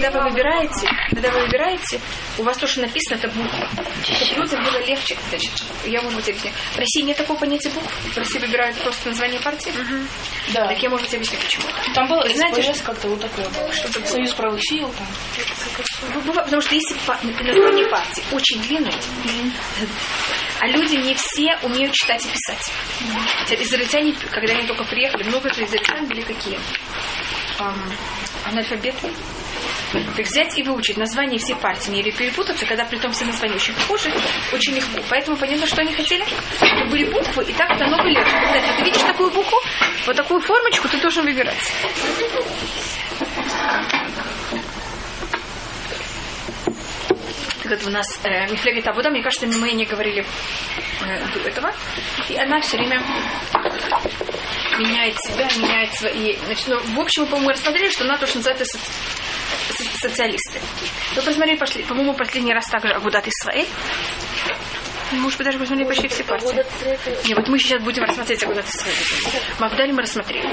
когда вы выбираете, когда вы выбираете, у вас то, что написано, это буква. Чтобы людям было легче. Значит, я могу тебе объяснить. В России нет такого понятия букв. В России выбирают просто название партии. Да. Так я, может быть, объясню, почему. Там было, знаете, знаете, как-то вот такое было. Что-то Союз правых сил там. Потому что если название партии очень длинное, а люди не все умеют читать и писать. Хотя Израильтяне, когда они только приехали, много же израильтян были какие? Ам, анальфабеты. Так взять и выучить название всей партии, не перепутаться, когда при том все названия очень похожи, очень легко. Поэтому понятно, что они хотели. Чтобы были буквы, и так намного легче. Когда ты видишь такую букву, вот такую формочку, ты должен выбирать. Вот у нас э, Мифлегет Абуда, мне кажется, мы не говорили э, до этого. И она все время меняет себя, меняет свои... Значит, ну, в общем, по-моему, рассмотрели, что она то, что называется социалисты. Вы посмотрели, пошли, по-моему, последний раз также Агудат Исраэль. Может быть, даже посмотрели почти все партии. Не, вот мы сейчас будем рассмотреть Агудат Исраэль. Мавдаль мы рассмотрели.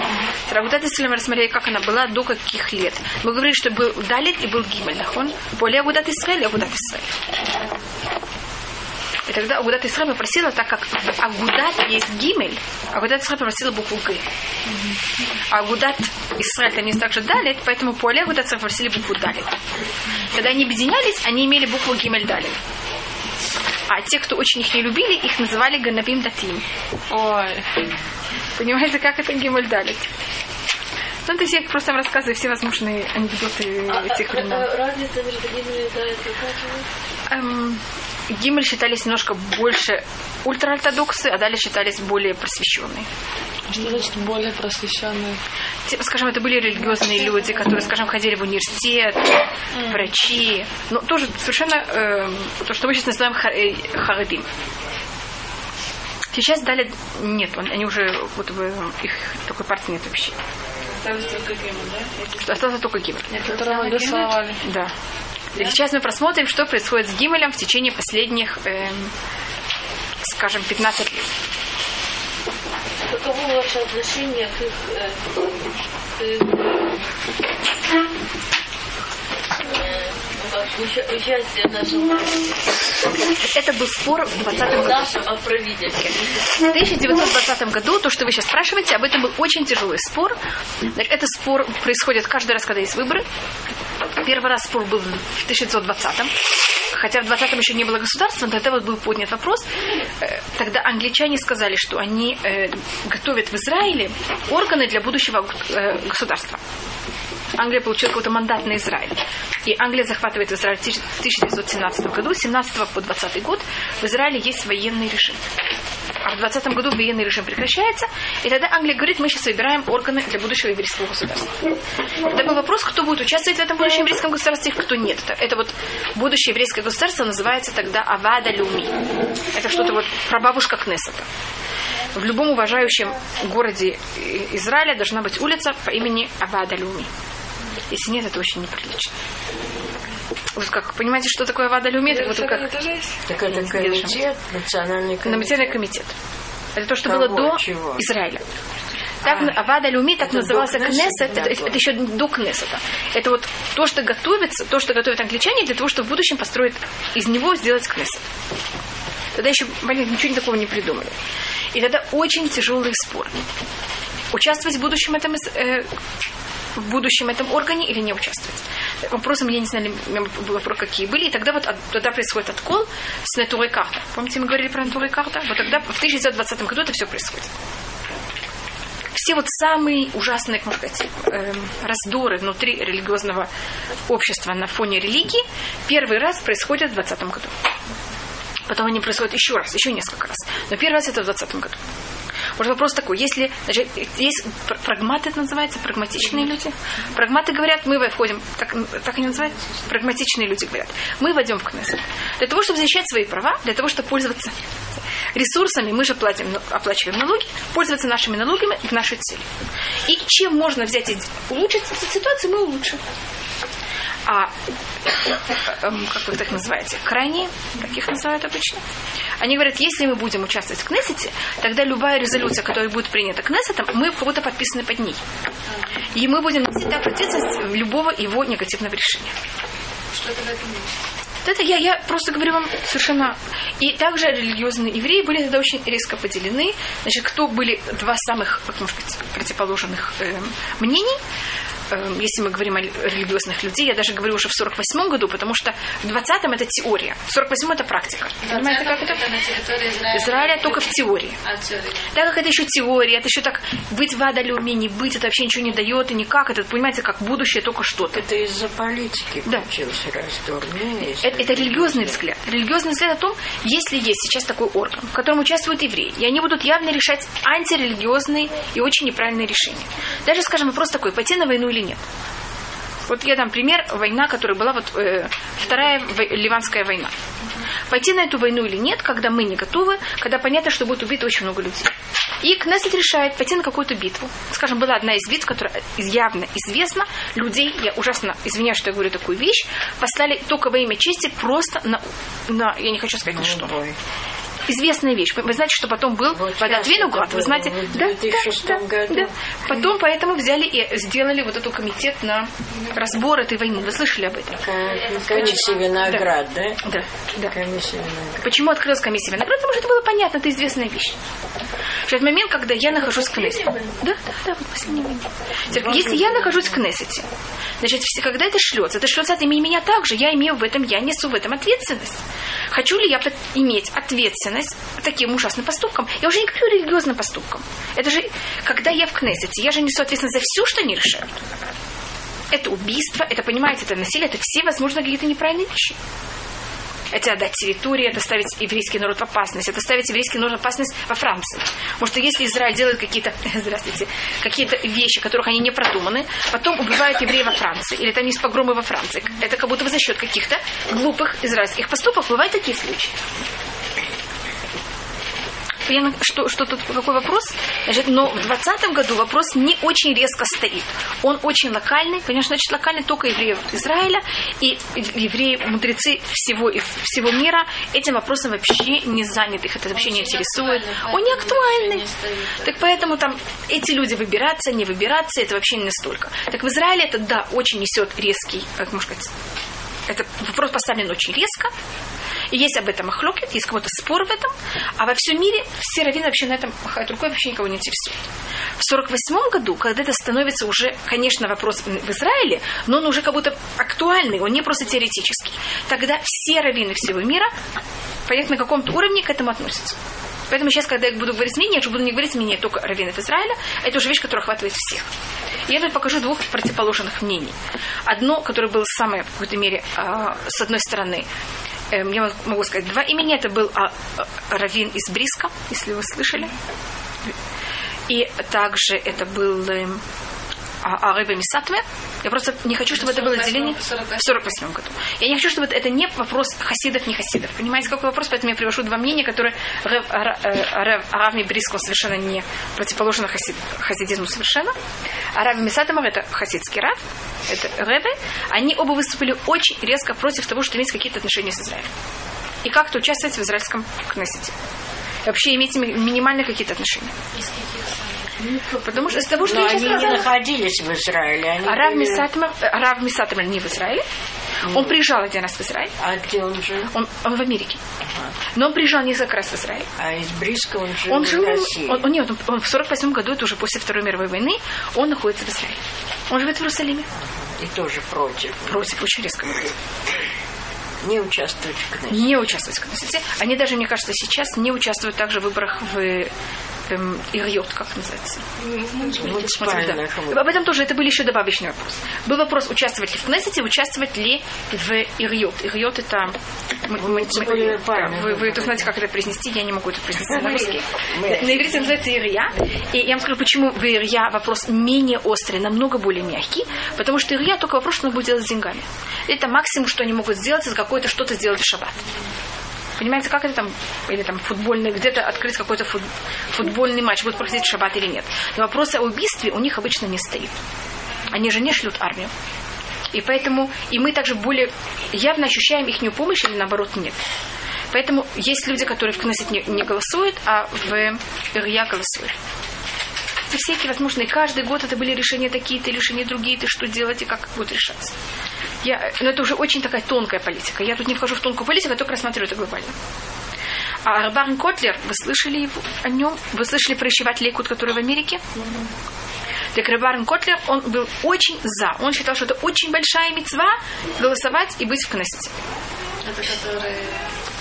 Агудат Исраэль мы рассмотрели, как она была, до каких лет. Мы говорили, что был Далит и был Гимель, нахон. Более Агудат Исраэль и Агудат Исраэль. И тогда Агудат Исраэль попросила, так как Агудат есть Гимель, Агудат Исраэль попросила букву Г. А Агудат Исраэль там есть также Далит, поэтому по Оле Агудат Исраэль попросили букву Далит. Когда они объединялись, они имели букву Гимель Далит. А те, кто очень их не любили, их называли Ганабим Датим. Ой. Понимаете, как это Гимель Далит? Ну, это я просто вам рассказываю все возможные анекдоты этих времен. Разница между ними и Далит какая? Гимель считались немножко больше ультраортодоксы, а далее считались более просвещенные. Что значит более просвещенные? Те, Скажем, это были религиозные люди, которые, скажем, ходили в университет, врачи. Но тоже совершенно эм, то, что мы сейчас называем ха- э, харидим. Сейчас дали нет, он- они уже вот их такой партии нет вообще. Осталось только Гимель, да? Остался только Гимель. Которого. Да. И сейчас мы просмотрим, что происходит с Гимелем в течение последних, эм, скажем, 15 лет. Каково ваше отношение к их, э, э, нашем Это был спор в 20 году. В 1920 году, то, что вы сейчас спрашиваете, об этом был очень тяжелый спор. Этот спор происходит каждый раз, когда есть выборы. Первый раз спор был в 1920-м. Хотя в 20-м еще не было государства, но тогда вот был поднят вопрос. Э, Тогда англичане сказали, что они э, готовят в Израиле органы для будущего э, государства. Англия получила какой-то мандат на Израиль. И Англия захватывает Израиль в 1917 году. С 17 по 20 год в Израиле есть военный режим. А в 20 году военный режим прекращается. И тогда Англия говорит, мы сейчас выбираем органы для будущего еврейского государства. Тогда вопрос, кто будет участвовать в этом будущем еврейском государстве, кто нет. Это, это вот будущее еврейское государство называется тогда Авада Люми. Это что-то вот прабабушка Кнессета. В любом уважающем городе Израиля должна быть улица по имени Авада Люми. Если нет, это очень неприлично. Вот как, понимаете, что такое Авада Люми? Это вот как? Так это комитет, национальный комитет. Национальный комитет. Это то, что Кого? было до Чего? Израиля. Так, Авада Люми, так Это назывался Кнессет, это, это еще до Кнессета. Это вот то, что готовится, то, что готовят англичане для того, чтобы в будущем построить из него сделать Кнессет. Тогда еще, понятно, ничего такого не придумали. И тогда очень тяжелый спор. Участвовать в будущем этом, э, в будущем этом органе или не участвовать. Вопросом я не знаю, был вопрос, какие были. И тогда вот от- тогда происходит откол с натурой карта. Помните, мы говорили про натурой карта? Вот тогда в 1920 году это все происходит. Все вот самые ужасные, как сказать, эм, раздоры внутри религиозного общества на фоне религии первый раз происходят в 20 году. Потом они происходят еще раз, еще несколько раз. Но первый раз это в 20 году. Может вопрос такой, если значит, есть пр- прагматы, это называется, прагматичные люди. Прагматы говорят, мы входим, так, так они называют, прагматичные люди говорят, мы войдем в Кнессет. Для того, чтобы защищать свои права, для того, чтобы пользоваться ресурсами, мы же платим, ну, оплачиваем налоги, пользоваться нашими налогами в нашей цели. И чем можно взять и улучшить ситуацию, мы улучшим. А эм, как вы так называете? Крайние, как их называют обычно. Они говорят, если мы будем участвовать в Кнессете, тогда любая резолюция, которая будет принята Кнессетом, мы кого-то подписаны под ней. И мы будем нести так ответственность любого его негативного решения. Что это в это я, я просто говорю вам совершенно... И также религиозные евреи были тогда очень резко поделены. Значит, кто были два самых, как можно сказать, противоположных э, мнений. Эм, если мы говорим о религиозных людей, я даже говорю уже в 48 году, потому что в 20-м это теория, в 48-м это практика. Понимаете, как это? Израиля. Только в теории. А, теория. Так как это еще теория, это еще так быть в Адалюме, не быть, это вообще ничего не дает и никак. Это, понимаете, как будущее только что-то. Это из-за политики Да. получился раздор. Есть. Это, это религиозный взгляд. Религиозный взгляд о том, если есть сейчас такой орган, в котором участвуют евреи, и они будут явно решать антирелигиозные и очень неправильные решения. Даже, скажем, вопрос такой, пойти на войну или нет. Вот я дам пример, война, которая была вот э, вторая ливанская война. Пойти на эту войну или нет, когда мы не готовы, когда понятно, что будет убито очень много людей. И Кнессет решает пойти на какую-то битву. Скажем, была одна из битв, которая явно известна. Людей, я ужасно извиняюсь, что я говорю такую вещь, послали только во имя чести просто на, на я не хочу сказать на что. Ой. Известная вещь. Вы, вы знаете, что потом был Вот Вадат Виноград, вы знаете? в Да, 2006 да, да, да. Потом поэтому взяли и сделали вот эту комитет на разбор этой войны. Вы слышали об этом? Комиссия виноград, да? Да, да. Комиссия виноград. Почему открылась комиссия винограда? Потому что это было понятно, это известная вещь. В этот момент, когда я нахожусь в Кнессете. Да, да, да, вот последний момент. Теперь, Если я нахожусь в Кнессете, значит, когда это шлется, это шлется от имени меня также. Я имею в этом, я несу в этом ответственность. Хочу ли я иметь ответственность таким ужасным поступком? Я уже не говорю религиозным поступком. Это же, когда я в Кнессете, я же несу ответственность за все, что они решают. Это убийство, это, понимаете, это насилие, это все, возможно, какие-то неправильные вещи. Это отдать территории, это ставить еврейский народ в опасность, это ставить еврейский народ в опасность во Франции. Потому что если Израиль делает какие-то, здравствуйте, какие-то вещи, которых они не продуманы, потом убивают евреев во Франции, или там есть погромы во Франции, это как будто бы за счет каких-то глупых израильских поступков. Бывают такие случаи. Я что, что тут, какой вопрос? Значит, но в 2020 году вопрос не очень резко стоит. Он очень локальный. Конечно, значит, локальный только евреев Израиля. И евреи, мудрецы всего, всего мира этим вопросом вообще не заняты. Их это вообще не интересует. Он не актуальный. Так поэтому там эти люди выбираться, не выбираться, это вообще не настолько. Так в Израиле это, да, очень несет резкий, как можно сказать, это вопрос поставлен очень резко. Есть об этом охлокет, есть какой-то спор в этом. А во всем мире все раввины вообще на этом махают рукой, вообще никого не интересует. В 48 году, когда это становится уже, конечно, вопрос в Израиле, но он уже как будто актуальный, он не просто теоретический. Тогда все раввины всего мира, понятно, на каком-то уровне к этому относятся. Поэтому сейчас, когда я буду говорить мнение, я уже буду не говорить мнение только раввинов Израиля, это уже вещь, которая охватывает всех. Я тут покажу двух противоположных мнений. Одно, которое было самое, в какой-то мере, а, с одной стороны, я могу сказать, два имени. Это был а, а, Равин из Бриска, если вы слышали. И также это был эм, а, Арыба Мисатве. Я просто не хочу, чтобы это было отделение в 48 году. Я не хочу, чтобы это, это не вопрос хасидов, не хасидов. Понимаете, какой вопрос? Поэтому я привожу два мнения, которые Рев, Ара- э, Рев Арав Бриско он совершенно не противоположно хасид, хасидизму совершенно. А Рав Мисатамар это хасидский рав, это Ребе. Они оба выступили очень резко против того, что иметь какие-то отношения с Израилем. И как-то участвовать в израильском Кнессете. И вообще иметь ми- минимальные какие-то отношения. Потому что из того, что Но они не находились в Израиле. Они Рав были- Мисатмар, э, Рав Мисатмар не в Израиле. Он приезжал один раз в Израиль. А где он жил? Он, он в Америке. Но он приезжал несколько раз в Израиль. А из Бриска он жил Он в жил, России. он, он- нет, он, он в 48 году, это уже после Второй мировой войны, он находится в Израиле. Он живет в Иерусалиме. И тоже против. Против, очень резко. Не участвовать в Кнессете. Не участвовать в Кнессете. Они даже, мне кажется, сейчас не участвуют также в выборах в эм, Ирьот, как называется. Да. Об этом тоже, это был еще добавочный вопрос. Был вопрос, участвовать ли в Кнессете, участвовать ли в Ирьот. Ирьот это... м- м- Муниципальные да, вы, вы это знаете, как это произнести, я не могу это произнести на русский. На иврите называется Ирья. И я вам скажу, почему в Ирья вопрос менее острый, намного более мягкий. Потому что Ирья только вопрос, что он будет делать с деньгами. Это максимум, что они могут сделать, это какое-то что-то сделать в шаббат. Понимаете, как это там, или там футбольный, где-то открыть какой-то фут- футбольный матч, будет проходить шаббат или нет. Но вопрос о убийстве у них обычно не стоит. Они же не шлют армию. И поэтому, и мы также более явно ощущаем их помощь или наоборот нет. Поэтому есть люди, которые в Кнессет не, не голосуют, а в Ирья голосуют. И всякие возможные. Каждый год это были решения такие-то, решения другие-то, что делать и как будет решаться. Я, но это уже очень такая тонкая политика. Я тут не вхожу в тонкую политику, я только рассматриваю это глобально. А Рабарн Котлер, вы слышали его, о нем? Вы слышали про Ишиват Лекут, который в Америке? Так Рабарн Котлер, он был очень за. Он считал, что это очень большая мецва голосовать и быть в Кнессете. Это которые...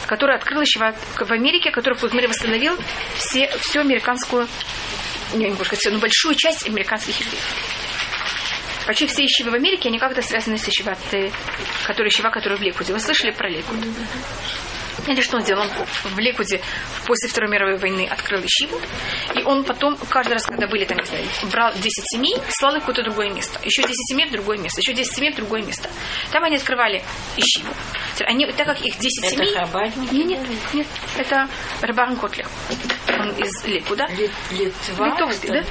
Который открыл Ишиват в Америке, который в мире восстановил все, всю американскую, не, могу сказать но большую часть американских евреев. Почти все ищивы в Америке, они как-то связаны с ищиват, который ищива, который в Лекуде. Вы слышали про Лекуд? Или что он сделал? Он в Лекуде после Второй мировой войны открыл ищиву, и он потом, каждый раз, когда были там, не знаю, брал 10 семей, слал их в какое-то другое место. Еще 10 семей в другое место, еще 10 семей в другое место. Там они открывали ищиву. Они, так как их 10 Это семей... Хабадники? Нет, нет, нет, это Рабарн Котлер. Он из Лекуда. Лит- Литва? Литовский, да?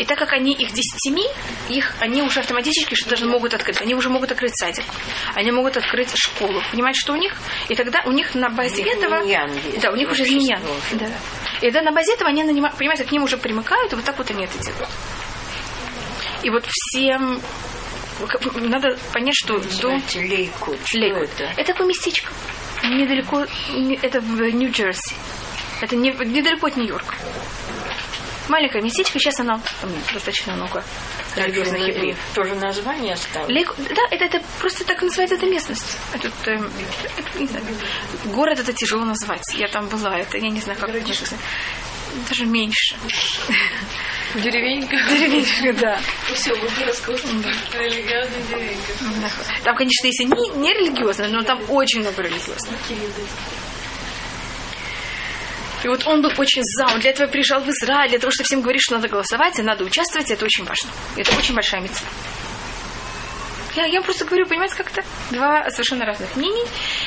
И так как они их 10 семей, их, они уже автоматически что даже могут открыть. Они уже могут открыть садик. Они могут открыть школу. Понимаете, что у них? И тогда у них на базе этого... есть, да, у них уже уже. Да. И тогда на базе этого они нанимают, понимаете, к ним уже примыкают, и вот так вот они это делают. И вот всем... Надо понять, что до... Лейкут. Лейкут. это? Это такое местечко. Недалеко, не- это в Нью-Джерси. Это не, недалеко от Нью-Йорка. Маленькое местечко, сейчас оно там достаточно много религиозных евреев. Тоже название осталось? Лейк- да, это, это просто так называется эта местность. Это, эм, это, не знаю, город это тяжело назвать. Я там была, это я не знаю, как это называется. Даже меньше. Деревенька. Деревенька, да. Все, вот раскрутим. Религиозная деревенька. Там, конечно, если не, не религиозно, но там очень много религиозных. И вот он был очень за, он для этого приезжал в Израиль, для того, чтобы всем говорить, что надо голосовать и надо участвовать, это очень важно. Это очень большая мецва. Я, я просто говорю, понимаете, как-то два совершенно разных мнений.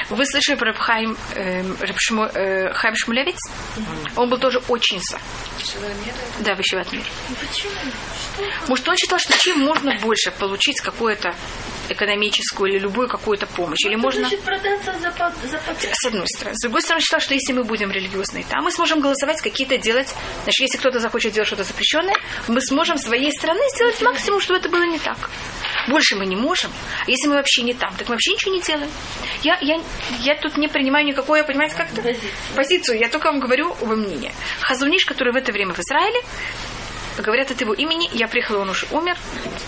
Вы слышали про Хайм, эм, Раб Шму- э, Хайм Шмулевец? Он был тоже очень за. Да, в Ищеват мир. Может, он считал, что чем можно больше получить какую-то экономическую или любую какую-то помощь, или можно... Значит, продаться за, под- за пакет. С одной стороны. С другой стороны, считал, что если мы будем религиозные, там мы сможем голосовать, какие-то делать. Значит, если кто-то захочет делать что-то запрещенное, мы сможем своей стороны сделать максимум, чтобы это было не так. Больше мы не можем. А если мы вообще не там, так мы вообще ничего не делаем. Я, я, я тут не принимаю никакой, понимаете, как-то Позицию. позицию. Я только вам говорю во мнение. Хазуниш, который в это время в Израиле, говорят от его имени, я приехала, он уже умер.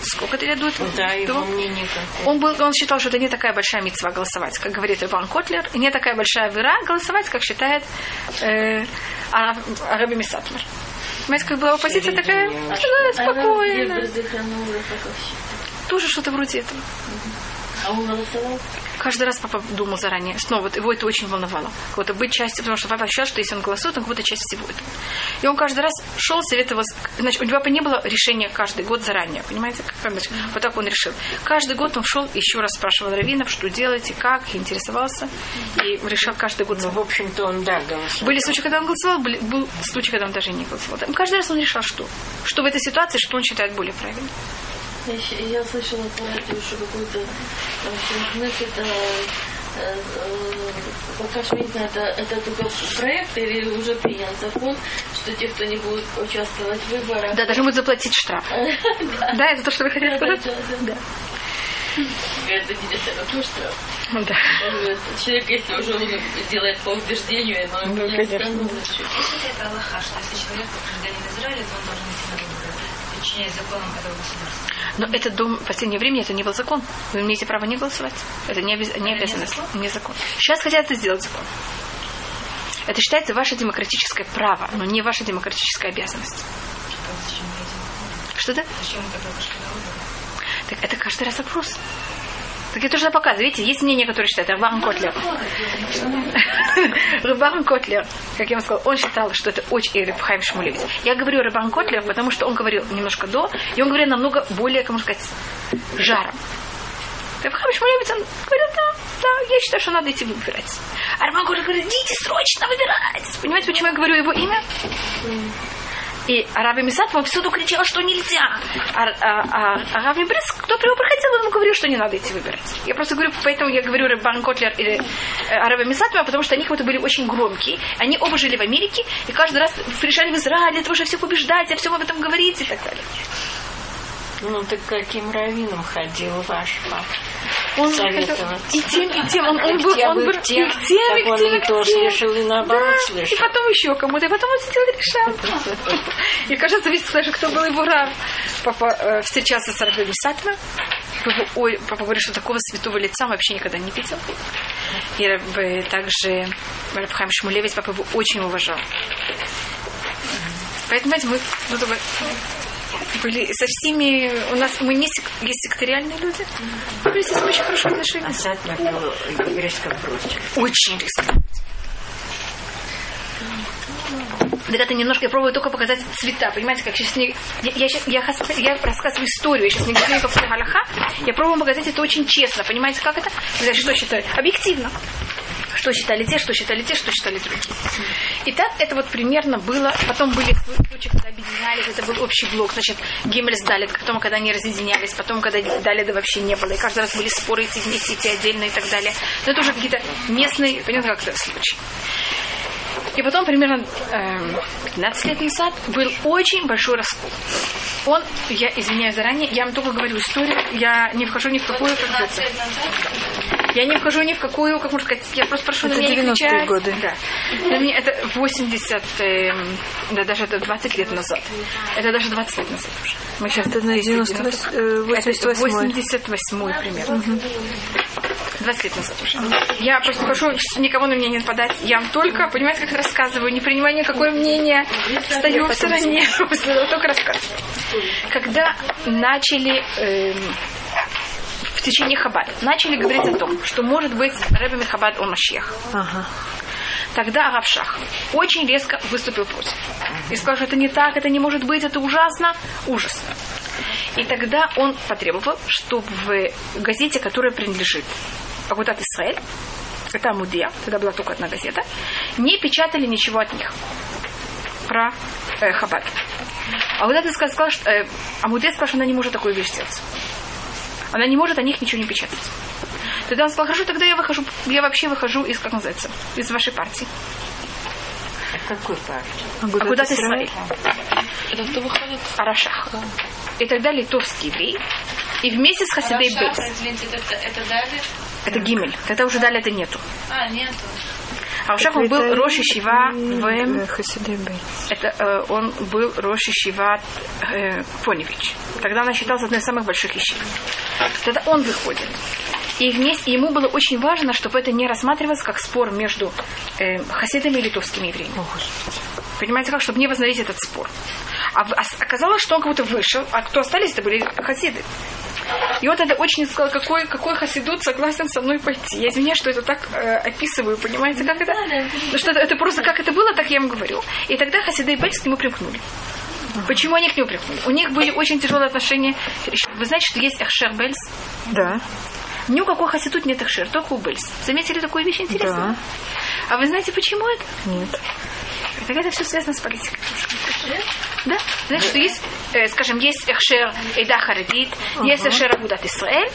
Сколько лет этого? Да, его мнение он, был, он считал, что это не такая большая митцва голосовать, как говорит Иван Котлер, не такая большая вера голосовать, как считает э, Ара- Араби Мисатмер. Понимаете, как была его позиция такая Середине. Тоже что-то вроде этого. А он голосовал? Каждый раз папа думал заранее. Снова вот его это очень волновало. Кого-то быть частью, потому что папа ощущал, что если он голосует, он какая-то часть всего этого. И он каждый раз шел, советовался. Значит, у него папы не было решения каждый год заранее. Понимаете? Как, значит, вот так он решил. Каждый год он шел, еще раз спрашивал раввинов, что делать и как, и интересовался. И решал каждый год Ну, в общем-то, он, да, голосовал. Были случаи, когда он голосовал, были, был случай, когда он даже не голосовал. Там каждый раз он решал, что. Что в этой ситуации, что он считает более правильным. Я, слышала по радио, что какой-то Кнессет, это, э, э, пока что не знаю, это, это только проект или уже принят закон, что те, кто не будет участвовать в выборах, Да, даже будет заплатить штраф. Да, это то, что вы хотели сказать? Да. Это не что Да. э, человек, если уже он делает по убеждению, но Ну, не конечно. остановится. Это Аллаха, что если человек гражданин Израиля, то он должен идти на выборы, подчиняясь законам этого государства. Но это до последнее время это не был закон. Вы имеете право не голосовать. Это не, обяз- не обязанность, не закон. Сейчас хотят это сделать закон. Это считается ваше демократическое право, но не ваша демократическая обязанность. Что? Зачем выборы? Так это каждый раз вопрос. Так я тоже показываю. Видите, есть мнение, которое считает Рав Арон Котлер. Рав Арон Котлер, как я вам сказала, он считал, что это очень... Или Хаим Шмулевич. Я говорю Рав Арон Котлер, потому что он говорил немножко до, и он говорил намного более, как можно сказать, жаром. Рав Хаим Шмулевич, он говорил, да, да, я считаю, что надо идти выбирать. А Рав Арон говорит, идите срочно выбирать. Понимаете, почему я говорю его имя? И Араби Мисат вам всюду кричал, что нельзя. А, а, а, а Раби Брис, кто при проходил, он ему говорил, что не надо идти выбирать. Я просто говорю, поэтому я говорю Рыбан Котлер или э, Араби Мисат, потому что они как будто были очень громкие. Они оба жили в Америке, и каждый раз приезжали в Израиль для того, чтобы все побеждать, а все об этом говорить и так далее. Ну, ты к каким раввинам ходил ваш папа? Он Советовать. и тем, и тем. Он, он был, он бы был и к тем, и к тем, и к тем. слышал, и наоборот да, слышал. И потом еще кому-то, и потом он сидел и решал. И кажется, видите, даже кто был его рав. Папа э, встречался с Рабби Сатма. Папа, ой, папа говорит, что такого святого лица он вообще никогда не видел. И также Рабхайм Шмулевич, папа его очень уважал. Поэтому, знаете, мы ну, были со всеми, у нас, мы не сек- есть секториальные люди, мы были с ними очень хорошие отношения. А был резко против. Очень. Так это немножко я пробую только показать цвета. Понимаете, как сейчас не... Я, я, щас- я, я рассказываю историю, я сейчас не говорю никакого галаха. Я пробую показать это очень честно. Понимаете, как это? Значит, что считаю? Объективно. Что считали те, что считали те, что считали другие. И так это вот примерно было. Потом были случаи, когда объединялись, это был общий блок. Значит, Гиммель с Далит, потом, когда они разъединялись, потом, когда Далида вообще не было. И каждый раз были споры, идти вместе, идти отдельно и так далее. Но это уже какие-то местные, понятно, как это случаи. И потом, примерно эм, 15 лет назад, был очень большой раскол. Он, я извиняюсь заранее, я вам только говорю историю, я не вхожу ни в какую, как говорится, я не вхожу ни в какую, как можно сказать, я просто прошу Это на меня не 90-е кричать. годы. Да. Меня это 80, эм, да, даже это 20 лет назад. Это даже 20 лет назад уже. Мы сейчас Это на 98 э, 88 88 примерно. 20 лет назад уже. Я просто прошу никого на меня не нападать. Я вам только, понимаете, как рассказываю, не принимаю никакое мнение, стою в стороне, только рассказываю. Когда начали в течение Хабада, начали говорить о том, что может быть Рэбби Хабад он Машех. Ага. Тогда Аравшах очень резко выступил против. И сказал, что это не так, это не может быть, это ужасно, ужасно. И тогда он потребовал, чтобы в газете, которая принадлежит Агутат Исраэль, это Амудия, тогда была только одна газета, не печатали ничего от них про э, Хабад. А вот это сказал, что, э, Амудия сказал, что она не может такую вещь сделать. Она не может о них ничего не печатать. Тогда он сказал, хорошо, тогда я выхожу, я вообще выхожу из, как называется, из вашей партии. Какой партии? Агудат Исраэль. Это кто выходит? Арашах. И тогда литовский еврей. И вместе с Хасидей Бейс. извините, это, это дали? Это Гимель. Тогда уже дали это нету. А, нету. Арашах он был Роши Шива в... Это э, он был Роши Шива э, Поневич. Тогда она считалась одной из самых больших ищей. Тогда он выходит. И вместе ему было очень важно, чтобы это не рассматривалось как спор между э, хасидами и литовскими евреями. Понимаете, как? Чтобы не возобновить этот спор. А, а оказалось, что он как будто вышел, а кто остались, это были хасиды. И вот это очень сказал, какой, какой хасидут согласен со мной пойти. Я извиняюсь, что это так э, описываю, понимаете, как это? Ну, что это, это просто как это было, так я вам говорю. И тогда хасиды и Бельс к нему примкнули. Почему они к нему примкнули? У них были очень тяжелые отношения. Вы знаете, что есть Ахшер Бельс? Да. Ни у какого хасидут нет Ахшер, только у Бельс. Заметили такую вещь интересную? Да. А вы знаете, почему это? Нет. Так это все связано с политикой. Да? Значит, что есть, э, скажем, есть Эхшер Эда Харадит, есть Эхшер Агудат Исраэль.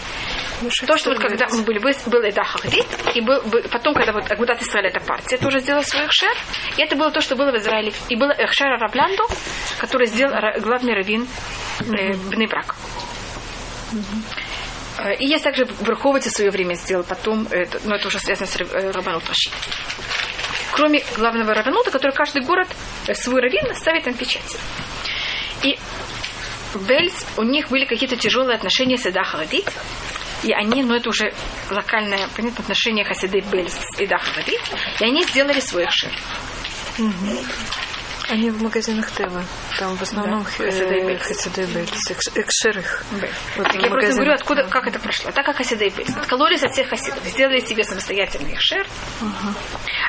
То, что вот когда мы были, был был Эда Харадит, и был, был- потом, когда вот Агудат Исраэль, эта партия, тоже сделала свой Эхшер, и это было то, что было в Израиле. И был Эхшер Раблянду, который сделал главный раввин э, Бнебрак. Э, И есть также в Верховоте в свое время сделал потом, это, но это уже связано с э, Рабанут Раши. Кроме главного равенута, который каждый город э, свой раввин ставит там печати. И Бельс, у них были какие-то тяжелые отношения с Эда Харадит, и они, ну это уже локальное, понятно, отношение Хасиды Бельс с Эда Харадит, и они сделали свой шер. Они в магазинах Тева. Там в основном Да, Бельц. Экш- Экшерых. Вот Так я просто говорю, откуда, как это прошло. Так как Хасиды Бельс откололись от всех хасидов, сделали себе самостоятельный шер.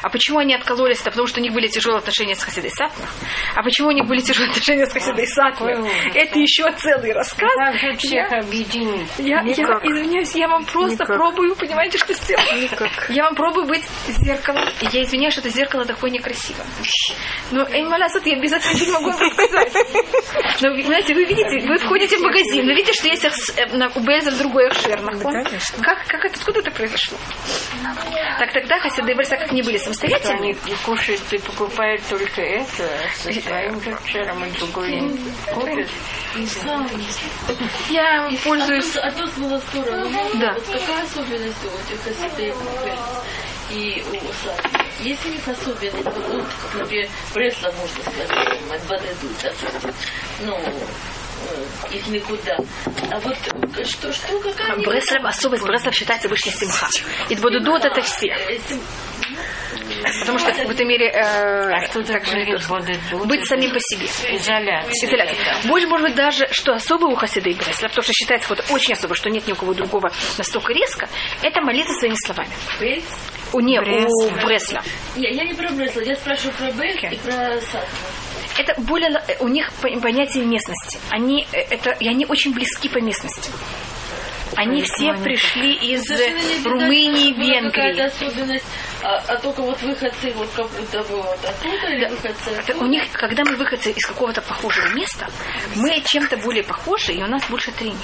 А почему они откололись? Это потому, что у них были тяжелые отношения с Хасидой Сатмар. А почему у них были тяжелые отношения с Хасидой ужас. Это еще целый рассказ. Как всех объединить? Я, я извиняюсь, я вам просто Никак. пробую, понимаете, что сделать? Никак. Я вам пробую быть зеркалом. И я извиняюсь, что это зеркало такое некрасивое. Но Эймалас, нас вот я без этого ничего не могу вам рассказать. Но, вы знаете, вы видите, вы входите в магазин, вы видите, что есть э, на- у Бельза другой ахшер. конечно. Как, как это, откуда это произошло? Так тогда хасиды Бельза как не были самостоятельны, Они кушают и покупают только это, со своим кошером и другой не купят. я пользуюсь... А тут было сторону. Да. Какая особенность у этих хасидей и у Саки? Есть у них особенность, вот, ну, как, например, Бреслов, можно сказать, Бадедут, допустим, ну, э, их никуда. А вот э, что, что, какая... Бреслов, особость Бреслов считается вышняя симха. И Бодудот это все. Э, сим- Потому что в какой-то мере э, А что так же такое будет быть самим по себе. Изоляция. Изоляция. Больше, может быть, даже, что особое у Хасиды и Бреслов, то, что считается вот очень особо, что нет ни у кого другого настолько резко, это молиться своими словами. У, не, у Бреслов. Бреслов. Я, я не про Бреслов, я спрашиваю про Бейс и про Саки. Это более, у них по- понятие местности. Они, э, это, и они очень близки по местности. Они все пришли из не обязательно, Румынии, Венгрии. особенность, а, а только вот выходцы вот как будто бы вот оттуда или выходцы Это оттуда? у них, когда мы выходцы из какого-то похожего места, мы чем-то более похожи, и у нас больше трений.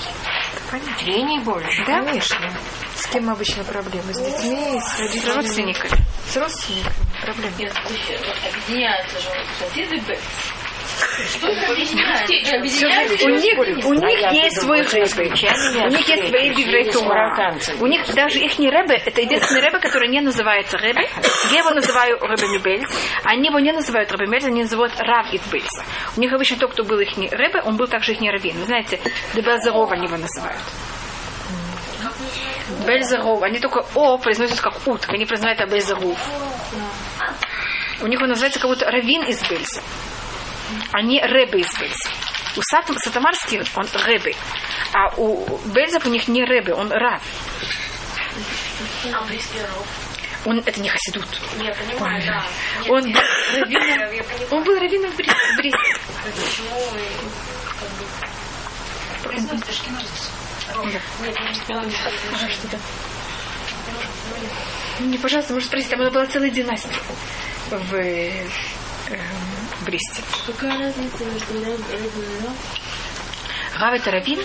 Трений больше. Конечно. С кем обычно проблемы? С детьми, с С родителями? родственниками. С родственниками проблемы. Нет, вот объединяются же? Объединяются У них, у них есть свой рэбе. У них есть свои биврей Тора. У них даже их не рэбе, это единственный рэбе, который не называется рэбе. Я его называю рэбе Мибельц. Они его не называют рэбе Мибельц, они называют Рав Итбельца. У них обычно тот, кто был их не рэбе, он был также их не раввин. Вы знаете, Дебелзеров они его называют. Бельзеров. Они только О произносят как утка, они произносят Бельзеров. У них он называется как будто раввин из Бельза. Они рэбе из Бельза. У Сат- Сатамарский он рэбе. А у Бельзов у них не рэбе, он рав. Он, это не хасидут. Я понимаю, да. Он был раввином, он был раввином в Бри- в Ашкеназис. Не, пожалуйста, можно спросить, там была целая династия в э, эм, Бресте. Какая разница между Рэб и Рав? Рав это раввин,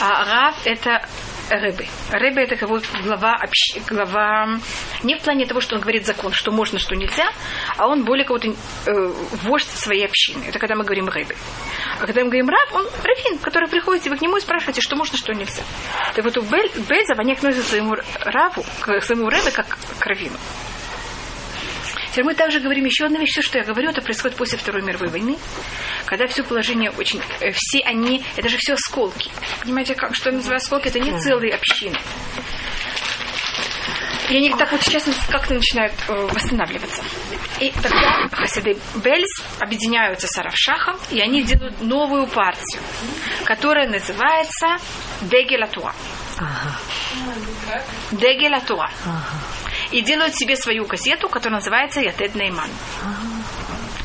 а Рав это Рэбе. Рэбе это как вот глава, общ... глава не в плане того, что он говорит закон, что можно, что нельзя, а он более какой-то э, вождь своей общины. Это когда мы говорим Рэбе. А когда мы говорим Рав, он раввин, который приходит, и вы к нему и спрашиваете, что можно, что нельзя. Так вот у Бель, Бельзов они относятся к своему Раву, к своему Рэбе, как к раввину. Теперь мы также говорим еще одна вещь, все, что я говорю, это происходит после Второй мировой войны, когда все положение очень... э, Все они... Это же все осколки. Понимаете, как, что я называю осколки? Это не целые общины. И они так вот сейчас как-то начинают э, восстанавливаться. И тогда Хасиды Бельс объединяются с Аравшахом, и они делают новую партию, которая называется Дегелатуа. Дегелатуа. И делают себе свою газету, которая называется Ятед Нейман.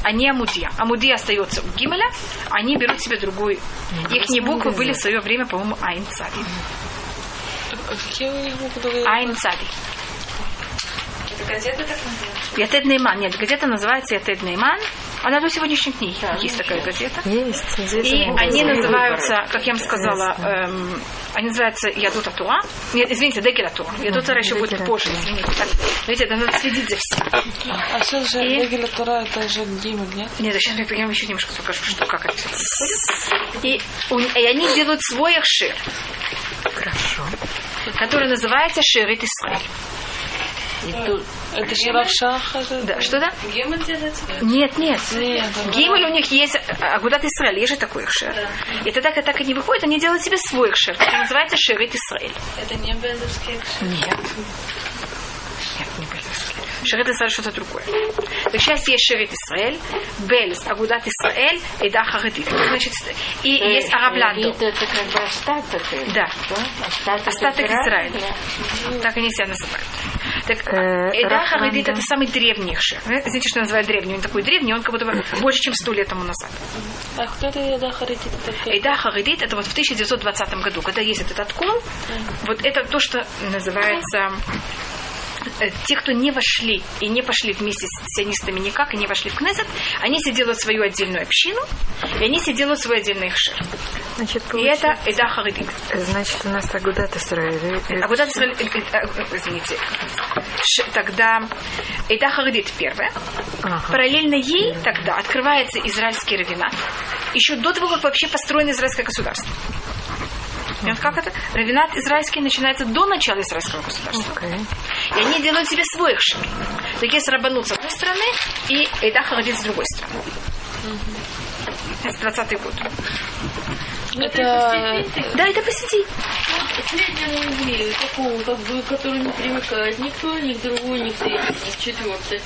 Они Амудия. Амудия остается у Гимеля, они берут себе другую. Их буквы были в свое время, по-моему, Айн Цади. Какие у них буквы? Айн Цади. Это газета так называется? Ятед Нейман. Нет, газета называется Ятед Нейман. Она до сегодняшних дней есть такая газета. Есть. И они называются, как я вам сказала, эм, они называются Ядута Туа. Нет, извините, Декера Туа. Ядута Туа еще будет позже, извините. Так, видите, это надо следить за всем. А сейчас же И- Дегеля Тора, это же Гимель, нет? Нет, сейчас я вам еще немножко покажу, что, как это все происходит. И, у- и они делают свой ашир, Хорошо. который называется Ширит Исраиль. И тут Это же Равшах. это- Да, что да? Гемон делается? Нет, нет. Нет, это- Гимель у них есть, а, Агудат Исраиль, есть же такой шер. И тогда, когда так они выходят, они делают себе свой шер, который называется Ширит Исраиль. Это не бендерский Нет. Нет, не. Шерит Исраэль что-то другое. Так сейчас есть Шерит Исраэль, Бельс, Агудат Исраэль и Да Харидит. Значит, и есть Аравландо. Элит это как бы остаток. это, Да. Остаток, Остаток Израиля. Израиля. Так они себя называют. Так, Э, Эда Рафландо. Харидит это самый. Вы Знаете, что называют древний? Он такой древний, он как будто бы больше, чем сто лет тому назад. А кто это Еда Харитит? такой? Эйда Харидит это вот в 1920 году, когда есть этот откол, вот это то, что называется те, кто не вошли и не пошли вместе с сионистами никак, и не вошли в Кнессет, они себе делают свою отдельную общину, и они себе делают свой отдельный хшер. Значит, И это Эда Харидит. Значит, у нас Агудат. А э, э, э, извините, тогда Эда Харидит первая. Ага. Параллельно ей тогда открывается израильский равенат. Еще до того, как вообще построено израильское государство. Как это? Равенат израильский начинается до начала израильского государства. Окей. И они делают себе свой хшер. Так есть рабанут с одной стороны и Эйда Харидит с другой стороны. Это 20 год. Это Да, это посети. среднему еврею, такому, как бы, который не примыкает ни к той, ни к другой, ни к третьей, ни к четвертой.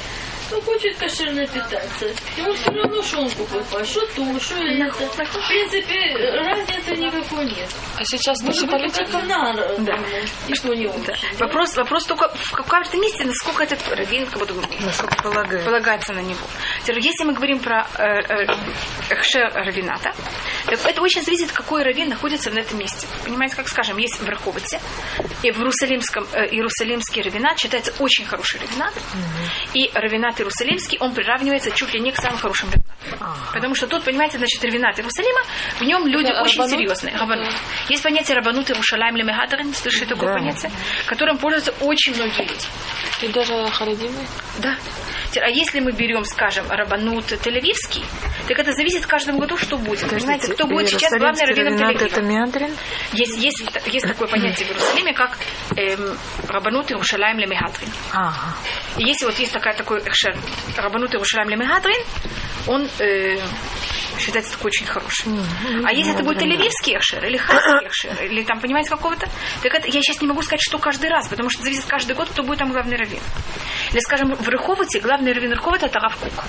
Ну, хочет кошерно питаться. Ему все равно, что он покупает, что то, что это. В принципе, разницы никакой нет. а сейчас Может быть, политика? на Да. и то не. Да. Вопрос, вопрос только в каком-то месте, насколько этот раввин как будто Насколько полагаю. полагается на него. Если мы говорим про э, э, эхшер равината, так это очень зависит, какой раввин находится на этом месте. Понимаете, как скажем, есть в Раховице, и в Иерусалимском, э, Иерусалимский равинат считается очень хороший равинат, и равинат Иерусалимский, он приравнивается чуть ли не к самым хорошим равинатам. Потому что тут, понимаете, значит, равинат Иерусалима, в нем люди Это очень рабанут? серьезные. Рабанут. Есть понятие рабанут Иерушалайм Лемегадарин, слышали такое Да. понятие, которым пользуются очень многие люди. И даже харидимы? Да. А если мы берем, скажем, Рабанут Тель-Авивский, так это зависит в каждом году, что будет. Понимаете, кто будет сейчас главный Иерусалимский раввином Тель-Авива? это Миадрин? Есть, есть, есть такое понятие в Иерусалиме, как эм, Рабанут Иерушалаем Лемегадрин. Ага. И если вот есть такая, такой Рабанут Иерушалаем Лемегадрин, он э, считается такой очень хороший. А если это будет Тель-Авивский экшер, или Хасский экшер, или там, понимаете, какого-то, так это, я сейчас не могу сказать, что каждый раз, потому что зависит каждый год, кто будет там главный раввин. Или, скажем, в Реховоте главный раввин Реховота это Рав Кук.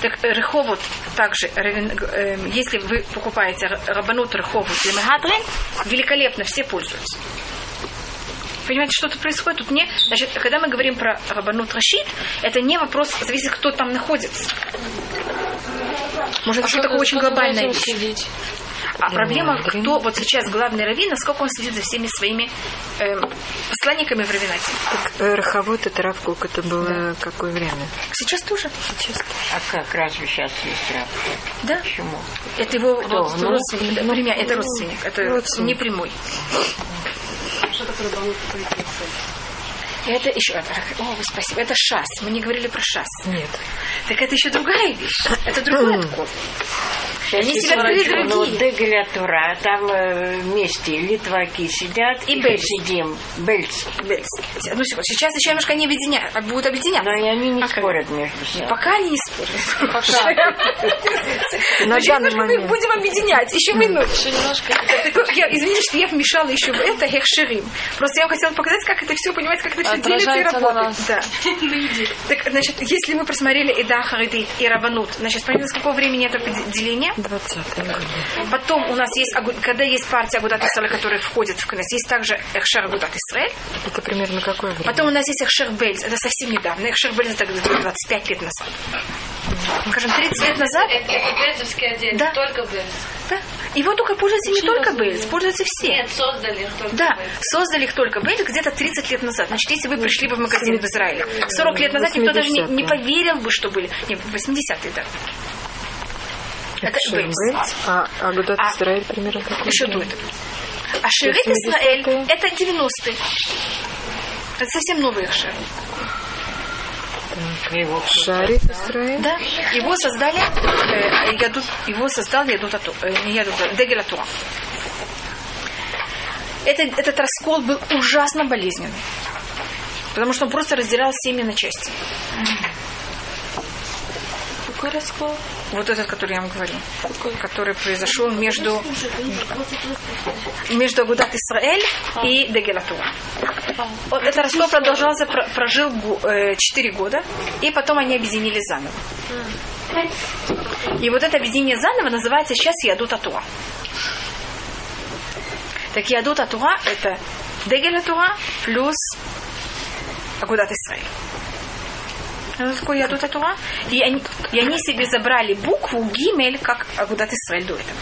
Так э, Реховот также, раввин, э, если вы покупаете Рабанут Реховот или Мегадрин, великолепно, все пользуются. Понимаете, что тут происходит? Тут не... Значит, когда мы говорим про Рабанут Рашид, это не вопрос, зависит, кто там находится. Может, это что такое очень глобальная вещь. А проблема, кто вот сейчас главный раввин, насколько он следит за всеми своими эм, посланниками в раввинате. Так, э, Рахавод это Равкук, это было какое время? Сейчас тоже. А как, разве сейчас есть раб? Да. Почему? Это его Кто? родственник. Ну, родственник, да, племя- это родственник. Это Родственник. не прямой. Это еще... О, вы спасибо. Это шас. Мы не говорили про шас. Нет. Так это еще другая вещь. Это другой откол. Они себя ну, другие. Дегеля Тура, там э, вместе литваки сидят, И и Бельц. сидим, Бельц. Ну, секунду. Сейчас еще немножко они объединяют, а будут объединяться. Но и они не Пока. спорят между собой. Пока они не спорят. Пока. На данный немножко мы их момент. будем объединять. Еще минуту. Еще немножко. Извините, что я вмешала еще в это хекшерим. Просто я вам хотела показать, как это все, понимаете, как это все Отражается на нас. Да. Так, значит, если мы просмотрели Ида, Харидит и Раванут, значит, понятно, с какого времени это деление? 20 год. Потом у нас есть, когда есть партия Агудат Исраэль, которая входит в КНЕС, есть также Эхшер Агудат Исраэль. Это примерно какое время? Потом у нас есть Эхшер Бельз, это совсем недавно. Эхшер Бельз это где-то 25 лет назад. Скажем, 30 лет назад. Бельзовский отдел, Да. только Бельз. Да. Его только пользуются не только Бельз, пользуются все. Нет, создали их только Да, Бельз. создали их только Бельз где-то 30 лет назад. Значит, если вы пришли бы в магазин в Израиле 40 лет назад, никто даже не, не 80-е. поверил бы, что были. Не, 80-е, да. Это Бельз. Бельц, а Агудат А- Исраиль примерно какое Еще время? дует. А Шерит 80-е. Исраэль это 90-е. Это совсем новый Эхшер. Шарит Исраиль? Да, его создали, э, Ядут, его создал Ядут Ату, э, не Ядут, а Дегель Атуа. Это, этот раскол был ужасно болезненный. Потому что он просто разделял семьи на части. Какой раскол? Вот этот, который я вам говорю. Который произошел между, между Агудат Исраэль и Дегель Атуа. Вот этот раскол продолжался, про- прожил 4 года, и потом они объединились заново. И вот это объединение заново называется сейчас Ядут Атуа. Так Ядут Атуа это Дегель Атуа плюс Агудат Исраэль я тут Тура. И они, и они себе забрали букву Гимель, как куда ты Исраэль до этого.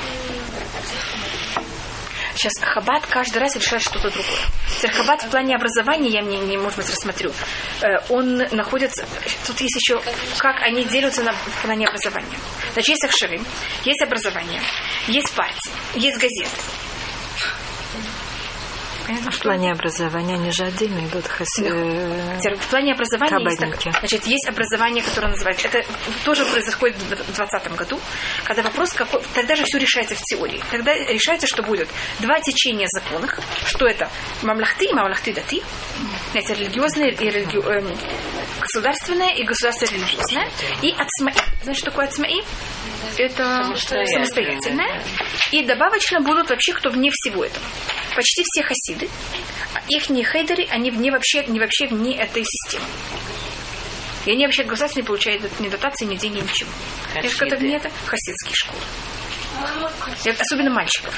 Сейчас Хабат каждый раз решает что-то другое. Теперь Хабат в плане образования, я мне не, может быть, рассмотрю, э, он находится... Тут есть еще, как они делятся на, в плане образования. Значит, есть Ахширим, есть образование, есть партии, есть газеты, Понятно, в плане образования они же отдельно идут хаси... Э, в плане образования есть, так, значит, есть образование, которое называется... Это тоже происходит в 2020 году, когда вопрос, какой... тогда же все решается в теории. Тогда решается, что будет два течения законов. что это мамлахты и мамлахты ты. это религиозное и религи... Эм, государственное и государство религиозное, и ацмаи. Знаешь, что такое ацмаи? Это самостоятельное. самостоятельное. И добавочно будут вообще, кто вне всего этого. Почти все хаси хасиды. Их не хейдеры, они вне вообще, не вообще вне этой системы. И они вообще государство не получают ни дотации, ни деньги, ничего. Хасиды. Я же когда это хасидские школы. Это особенно мальчиков.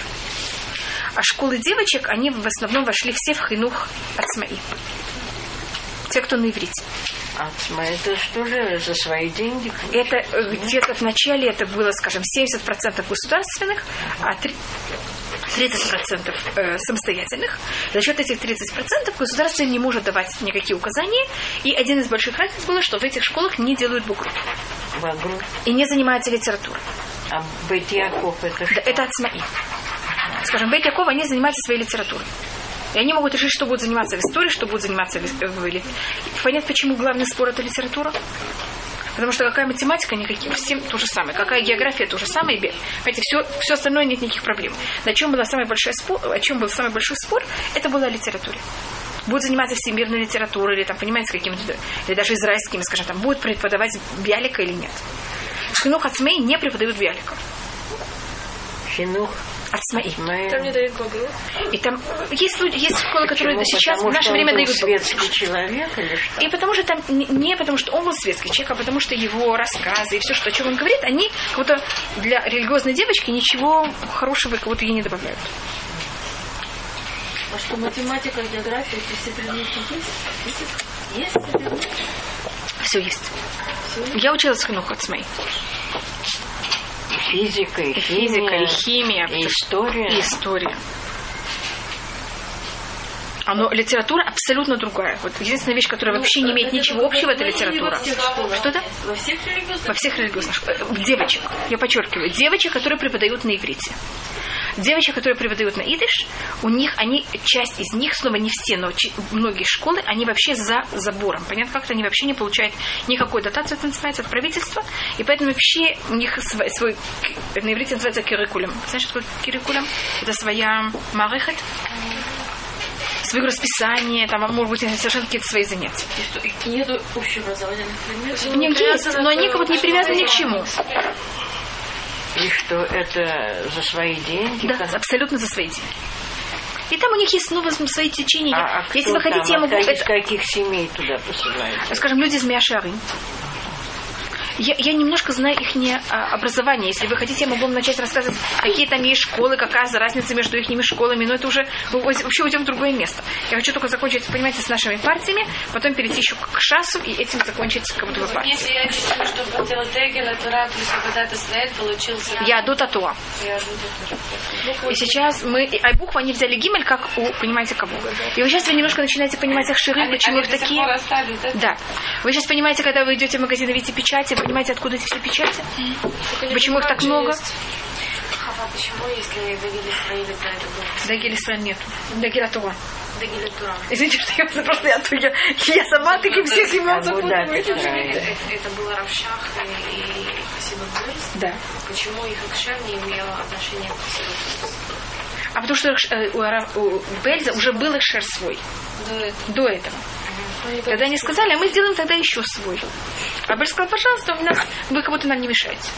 А школы девочек, они в основном вошли все в хинух ацмаи. Те, кто на иврите. Ацма, это что же за свои деньги? Это э, где-то в начале это было, скажем, 70% государственных, а 3... 30% э, самостоятельных. За счет этих 30% государство не может давать никакие указания. И один из больших разниц было, что в этих школах не делают бугру. Багру. И не занимаются литературой. А это что? Да, это Ацмаи. Скажем, Бейт Яков, они занимаются своей литературой. И они могут решить, что будут заниматься в истории, что будут заниматься в... Понятно, почему главный спор – это литература? Потому что какая математика, никаких, всем то же самое. Какая география, то же самое. Понимаете, все, все остальное нет никаких проблем. На чем, была самая большая спор, о чем был самый большой спор, это была о литературе будет заниматься всемирной литературой или там, понимаете, какими-то, или даже израильскими, скажем, там, будет преподавать Бялика или нет. Хинух Ацмей не преподают Бялика. Хинух а, от Там не дают. И там есть, люди, есть школы, которые Почему? сейчас потому в наше время дают светский человек или что? И потому что там не потому, что он был светский человек, а потому что его рассказы и все, что, о чем он говорит, они как будто э, для религиозной девочки ничего хорошего как будто ей не добавляют. А что математика, география, эти все предметы есть? Есть? Есть? Все есть. Все? Я училась в Ханухацмей физика, и, и химия, и химия, и история. И история. Оно, литература абсолютно другая. Вот единственная вещь, которая ну, вообще не имеет это, ничего общего, это литература. Что это? Во всех религиозных Во всех религиозных. Девочек, я подчеркиваю, девочек, которые преподают на иврите. Девочки, которые преподают на идыш, у них, они, часть из них, снова не все, но многие школы, они вообще за забором. Понятно, как-то они вообще не получают никакой дотации, это называется, от правительства, и поэтому вообще у них свой, свой на иврите называется кирикулем. Знаешь, что такое кирикулем? Это своя марыхат свое расписание, там, а может быть, совершенно какие-то свои занятия. Нет, что, нету общего заводенных предметов? Не, но они как будто не привязаны ни к чему. И что это за свои деньги? Да, как? абсолютно за свои деньги. И там у них есть ну, снова свои течения. А, а Если вы хотите, там? я могу... А это... Из каких семей туда посылают? Скажем, люди из Мяшары. Я, я немножко знаю их не а, образование. Если вы хотите, я могу вам начать рассказывать, какие там есть школы, какая разница между их школами, но это уже ну, вообще уйдем в другое место. Я хочу только закончить, понимаете, с нашими партиями, потом перейти еще к шасу и этим закончить как будто бы ну, партию. Если я чувствую, что хотела Тегел, это рак, когда-то стоит, получился... Я до татуа. И сейчас мы... А буквы они взяли гимель, как у, понимаете, кого. И вы сейчас вы немножко начинаете понимать их ширин, почему их такие... Да? да. Вы сейчас понимаете, когда вы идете в магазин и видите печати, понимаете, откуда эти все печати? Почему их так много? А почему, если Дагиль Исраиль, да, это было? Дагиль Исраиль нет. Дагиль Атура. Дагиль Атура. Извините, что я просто я, я, я сама ну, таким всех имен запутываю. Это было Равшах и Хасиба Да. Почему их Акша не имела отношения к Хасиба А потому что э, у Бельза уже был Экшер свой. До этого. До этого. Когда они сказали, а мы сделаем тогда еще свой. А Рабель сказал, пожалуйста, у нас, вы как будто нам не мешаете.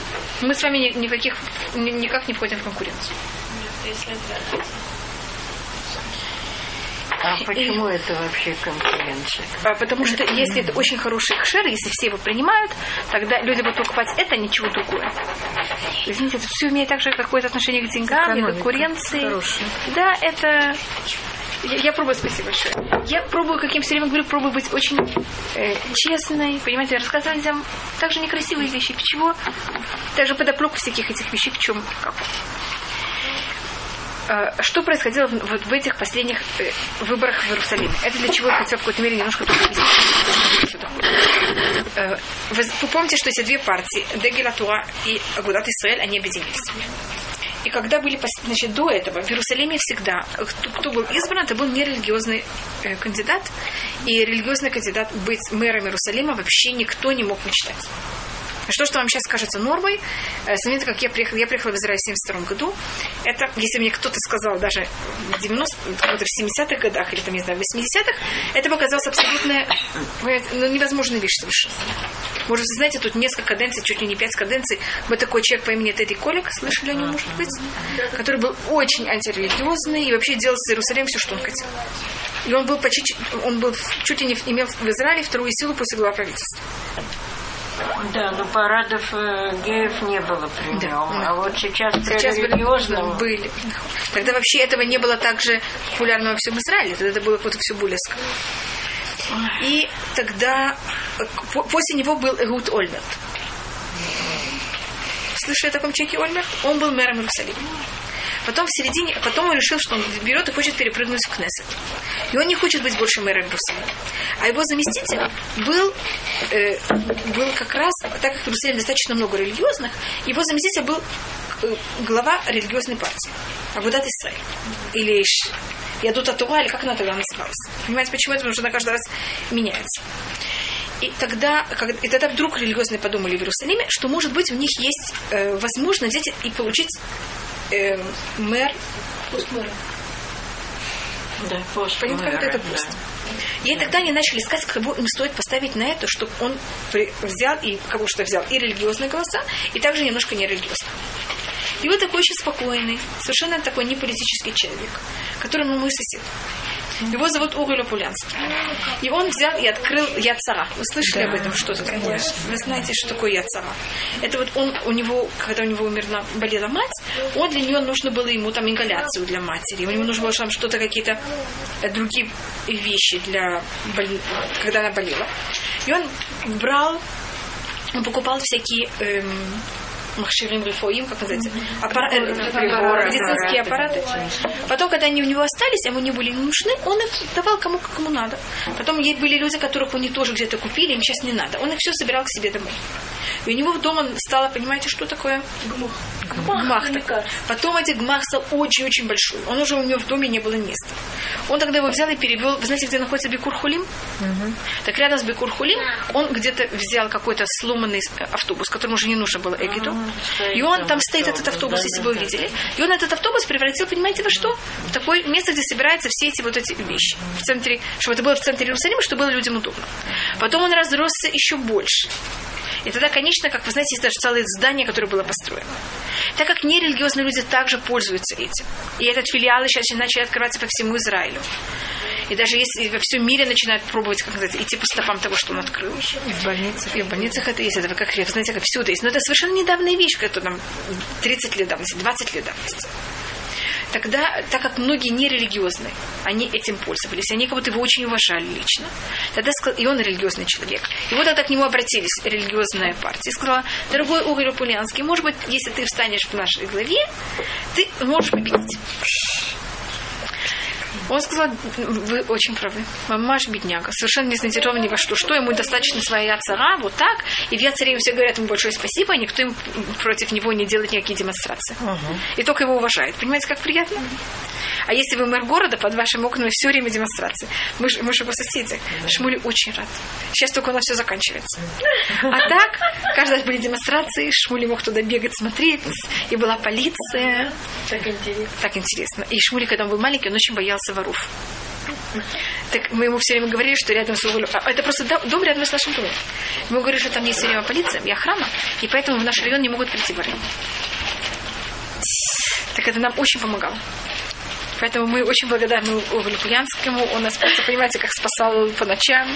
Мы с вами никаких, никак не входим в конкуренцию. А почему и... это вообще конкуренция? А, потому что если это очень хороший кшер, если все его принимают, тогда люди будут покупать это, а ничего другое. Извините, это все имеет также какое-то отношение к деньгам, Экономика. конкуренции. Хороший. Да, это я, я пробую, спасибо большое. Я пробую, как я все время говорю, пробую быть очень э, честной, понимаете, рассказывать вам также некрасивые вещи. Почему? Также подоплек всяких этих вещей, в чем, как. Э, а, что происходило в, вот в этих последних э, выборах в Иерусалиме? Это для чего я хотела в какой-то мере немножко э, вы, помните, что эти две партии, Дегилатуа и Агудат Исраэль, они объединились. И когда были, значит, до этого в Иерусалиме всегда, кто, кто был избран, это был нерелигиозный э, кандидат. И религиозный кандидат быть мэром Иерусалима вообще никто не мог мечтать. Что, что вам сейчас кажется нормой, э, смотрите, как я приехала, я приехала в Израиль в 72 году. Это, если мне кто-то сказал даже в 90 вот в 70-х годах или там, не знаю, в 80-х, это бы оказалось абсолютно ну, невозможная вещь совершенно. Может, вы знаете, тут несколько каденций, чуть ли не пять каденций, вот такой человек по имени Тедди Колик, слышали о нем, может быть, который был очень антирелигиозный и вообще делал с Иерусалимом все, что он хотел. И он был почти, он был чуть ли не имел в Израиле вторую силу после глава правительства. Да, но парадов э, геев не было при нем. да. А вот сейчас Сейчас были, религиозном были. Тогда вообще этого не было так же популярно во всем Израиле. Тогда это было какое-то все скрытно. И тогда э, по- после него был Эгуд Ольмерт. Слышали о таком человеке Ольмерт? Он был мэром Иерусалима. Потом в середине, потом он решил, что он берет и хочет перепрыгнуть в Кнессет. И он не хочет быть больше мэром Иерусалима. А его заместитель был, э, был как раз, так как в Иерусалиме достаточно много религиозных, его заместитель был э, глава религиозной партии. Агудат Исраиль. Или Ядута Тура, или как она тогда называлась. Понимаете, почему это? Потому что она каждый раз меняется. И тогда, и тогда вдруг религиозные подумали в Иерусалиме, что, может быть, у них есть э, возможность взять и получить э, мэр, да, пост Понимаете, как мэра, это да. пост. И тогда они начали искать, кого им стоит поставить на это, чтобы он при- взял и кого что взял и религиозные голоса, и также немножко нерелигиозных. И вот такой очень спокойный, совершенно такой неполитический человек, который ну, мой сосед. Его зовут Угуль Опулянский. И он взял и открыл Яцара. Вы слышали об этом? Что это такое? Вы знаете, что такое Яцара? Это вот он, у него, когда у него умерла, болела мать, он для нее нужно было ему там ингаляцию для матери. У него нужно было там что-то, какие-то э, другие вещи для, боль- когда она болела. И он брал, он покупал всякие эм, махширим рифоим, как называется, аппара- Приборы, медицинские аппараты. Потом, когда они у него остались, ему не были нужны, он их давал кому кому надо. Потом ей были люди, которых они тоже где-то купили, им сейчас не надо. Он их все собирал к себе домой. И у него в дома стало, понимаете, что такое? Гмах. Гмах. такой. Потом этот гмах стал очень-очень большой. Он уже у него в доме не было места. Он тогда его взял и перевел. Вы знаете, где находится Бекур-Хулим? Так рядом с Бекур-Хулим он где-то взял какой-то сломанный э, автобус, которому уже не нужно было Эгиду. И он там стоит, этот автобус, если бы вы видели. И он этот автобус превратил, понимаете, во что? В такое место, где собираются все эти вот эти вещи. В центре, чтобы это было в центре Иерусалима, чтобы было людям удобно. Потом он разросся еще больше. И тогда, конечно, как вы знаете, есть даже целое здание, которое было построено. Так как нерелигиозные люди также пользуются этим. И этот филиал сейчас начали открываться по всему Израилю. И даже если во всем мире начинают пробовать, как сказать, идти по стопам того, что он открыл. И в больницах. И в больницах это есть, это как вы знаете, как всюду есть. Но это совершенно недавняя вещь, которая там 30 лет давности, 20 лет давности. Тогда, так как многие нерелигиозные, они этим пользовались, они как будто его очень уважали лично. Тогда сказал, и он религиозный человек. И вот тогда к нему обратились религиозная партия и сказала, дорогой Угорь Пулянский, может быть, если ты встанешь в нашей главе, ты можешь победить. Он сказал, вы очень правы. Мамаш бедняга. Совершенно не заинтересован ни во что. Что ему достаточно своя цара, вот так. И в Яцаре все говорят ему большое спасибо, а никто им против него не делает никакие демонстрации. И только его уважает. Понимаете, как приятно? А если вы мэр города, под вашим окнами все время демонстрации. Мы же, мы же его соседи. Шмули очень рад. Сейчас только у нас все заканчивается. А так, каждый раз были демонстрации, Шмули мог туда бегать, смотреть, и была полиция. Так интересно. Так интересно. И Шмули, когда он был маленький, он очень боялся воров. Так мы ему все время говорили, что рядом с углем... а, Это просто дом- дом рядом с нашим домом. Мы говорили, что там есть все время полиция и охрана, и поэтому в наш район не могут прийти воры. Так это нам очень помогало. Поэтому мы очень благодарны Уголю Пулянскому. Он нас просто, понимаете, как спасал по ночам.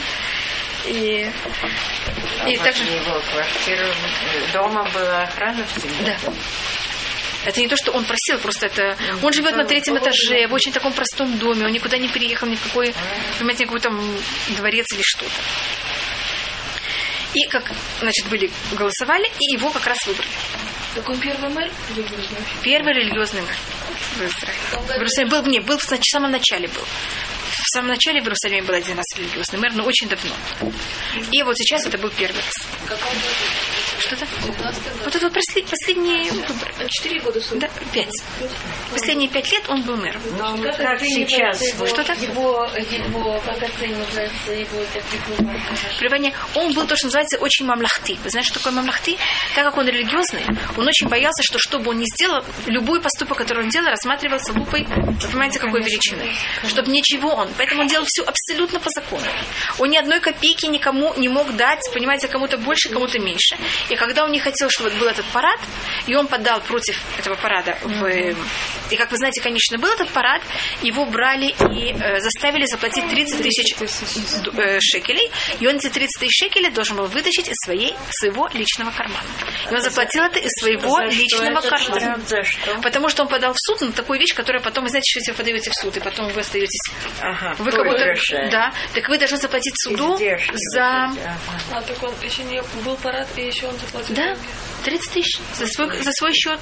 И, и А также... возле его квартиры э, дома была охрана всегда. Да. Это не то, что он просил, просто это... Он живет на третьем этаже, в очень таком простом доме, он никуда не переехал, ни в какой, понимаете, никакой там дворец или что-то. И как, значит, были, голосовали, и его как раз выбрали. Так он первый мэр религиозный? Первый религиозный мэр. в Израиле. В Иерусалиме был, не, был в нач- самом начале был. В самом начале в Иерусалиме был один раз религиозный мэр, но очень давно. И вот сейчас это был первый раз. Что это? Вот это вот послед- последние выборы. Четыре года суда. Да, пять. Последние пять лет он был мэром. Как сейчас Его, Что-то? Его, его, как оценивается его выборов? Пребывание, он был то, что называется очень мамлахты. Вы знаете, что такое мамлахты? Так как он религиозный, он очень боялся, что что бы он ни сделал, любой поступок, который он делал, рассматривался лупой, вы понимаете, какой величины. Чтобы ничего он. Поэтому он делал все абсолютно по закону. Он ни одной копейки никому не мог дать, понимаете, кому-то больше, кому-то меньше. И когда он не хотел, чтобы был этот парад, и он подал против этого парада в... И, как вы знаете, конечно, был этот парад, его брали и э, заставили заплатить 30 тысяч э, шекелей, и он эти 30 тысяч шекелей должен был вытащить из своей, своего личного кармана. И он заплатил это из своего личного кармана. За что? Потому что он подал в суд на такую вещь, которая потом, вы знаете, что если вы подаете в суд, и потом вы остаетесь... Ага, Вы как будто... Да, так вы должны заплатить суду Издержки за... ага. А так он еще не был парад, и еще он заплатил. Да, 30 тысяч за свой, за свой счет.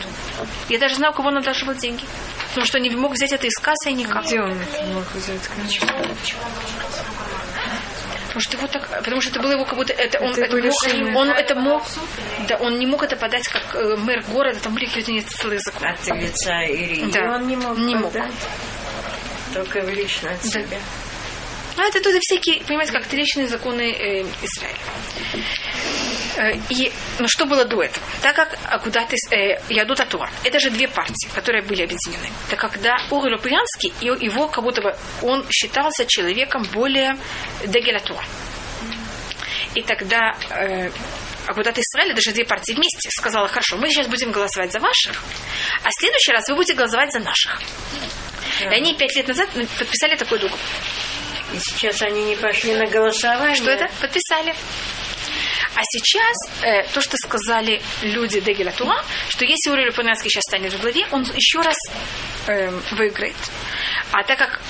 Я даже знаю, у кого он одалживал деньги. Потому что не мог взять это из кассы и никак. Где он это мог взять, конечно? Потому что его так, потому что это было его как будто это он Это это, мог, он это мог, да, он не мог это подать как э, мэр города, там были какие-то не целые законы. От лица Ирии. Да. Он не мог Не мог. Только в лично от себя. Ну, это тут всякие, понимаете, как личные законы э, Израиля. Э, И, ну, что было до этого? Так как Акудат из э, Ядута Тора, это же две партии, которые были объединены. Так когда Ури Лопуянский, и- его как будто бы, он считался человеком более Дегеля Тора. И тогда э, Агудат Израиля, даже две партии вместе, сказала, хорошо, мы сейчас будем голосовать за ваших, а в следующий раз вы будете голосовать за наших. И они пять лет назад подписали такой договор. И сейчас они не пошли на голосование. Что это? Подписали. А сейчас э, то, что сказали люди Дегеля Тула, что если Урия Лупанянский сейчас станет в главе, он еще раз э, выиграет. А так как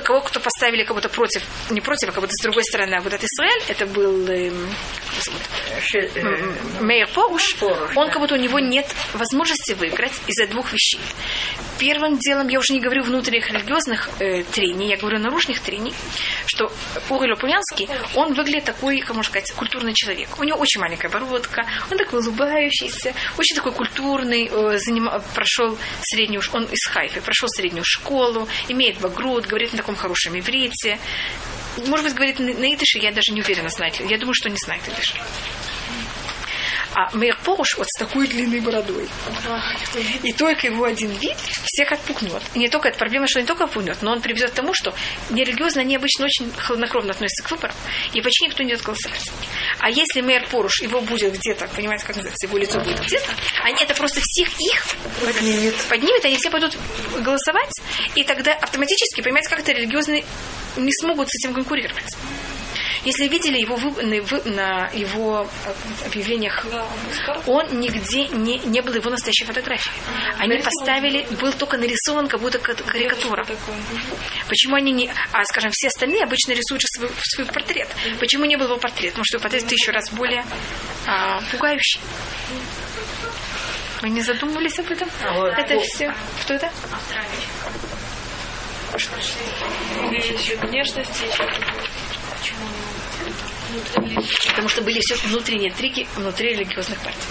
того, кто поставили как будто против, не против, а как будто с другой стороны, а вот этот Израиль, это был э? Ши- э, Мейер Поруш, он как будто у него нет возможности выиграть из-за двух вещей. Первым делом, я уже не говорю внутренних религиозных э, трений, я говорю наружных трений, что Ури Лопунянский, он выглядит такой, как можно сказать, культурный человек. У него очень маленькая бородка, он такой улыбающийся, очень такой культурный, э, прошел среднюю, он из Хайфы, прошел среднюю школу, имеет багрут, говорит на таком хорошем иврите. Может быть, говорит на идыше, я даже не уверена, знает ли. Я думаю, что не знает идыш. А Мейер Поруш вот с такой длинной бородой. И только его один вид всех отпугнет. И не только эта проблема, что не только отпугнет, но он приведет к тому, что нерелигиозно они обычно очень хладнокровно относятся к выборам, и почти никто не идет голосовать. А если мэр Поруш, его будет где-то, понимаете, как называется, его лицо будет где-то, они это просто всех их поднимет. поднимет, они все пойдут голосовать, и тогда автоматически, понимаете, как это религиозные не смогут с этим конкурировать. Если видели его вы- на, вы- на его э, объявлениях, он нигде не, не было его настоящей фотографии. Они поставили, был только нарисован как будто ка- карикатура. Почему они не... А, скажем, все остальные обычно рисуют же свой, свой портрет. Почему не был его портрет? Потому что его портрет тысячу раз более а, пугающий. Вы не задумывались об этом? А вот это все. Что это? Еще внешности, еще Потому что были все внутренние интриги внутри религиозных партий.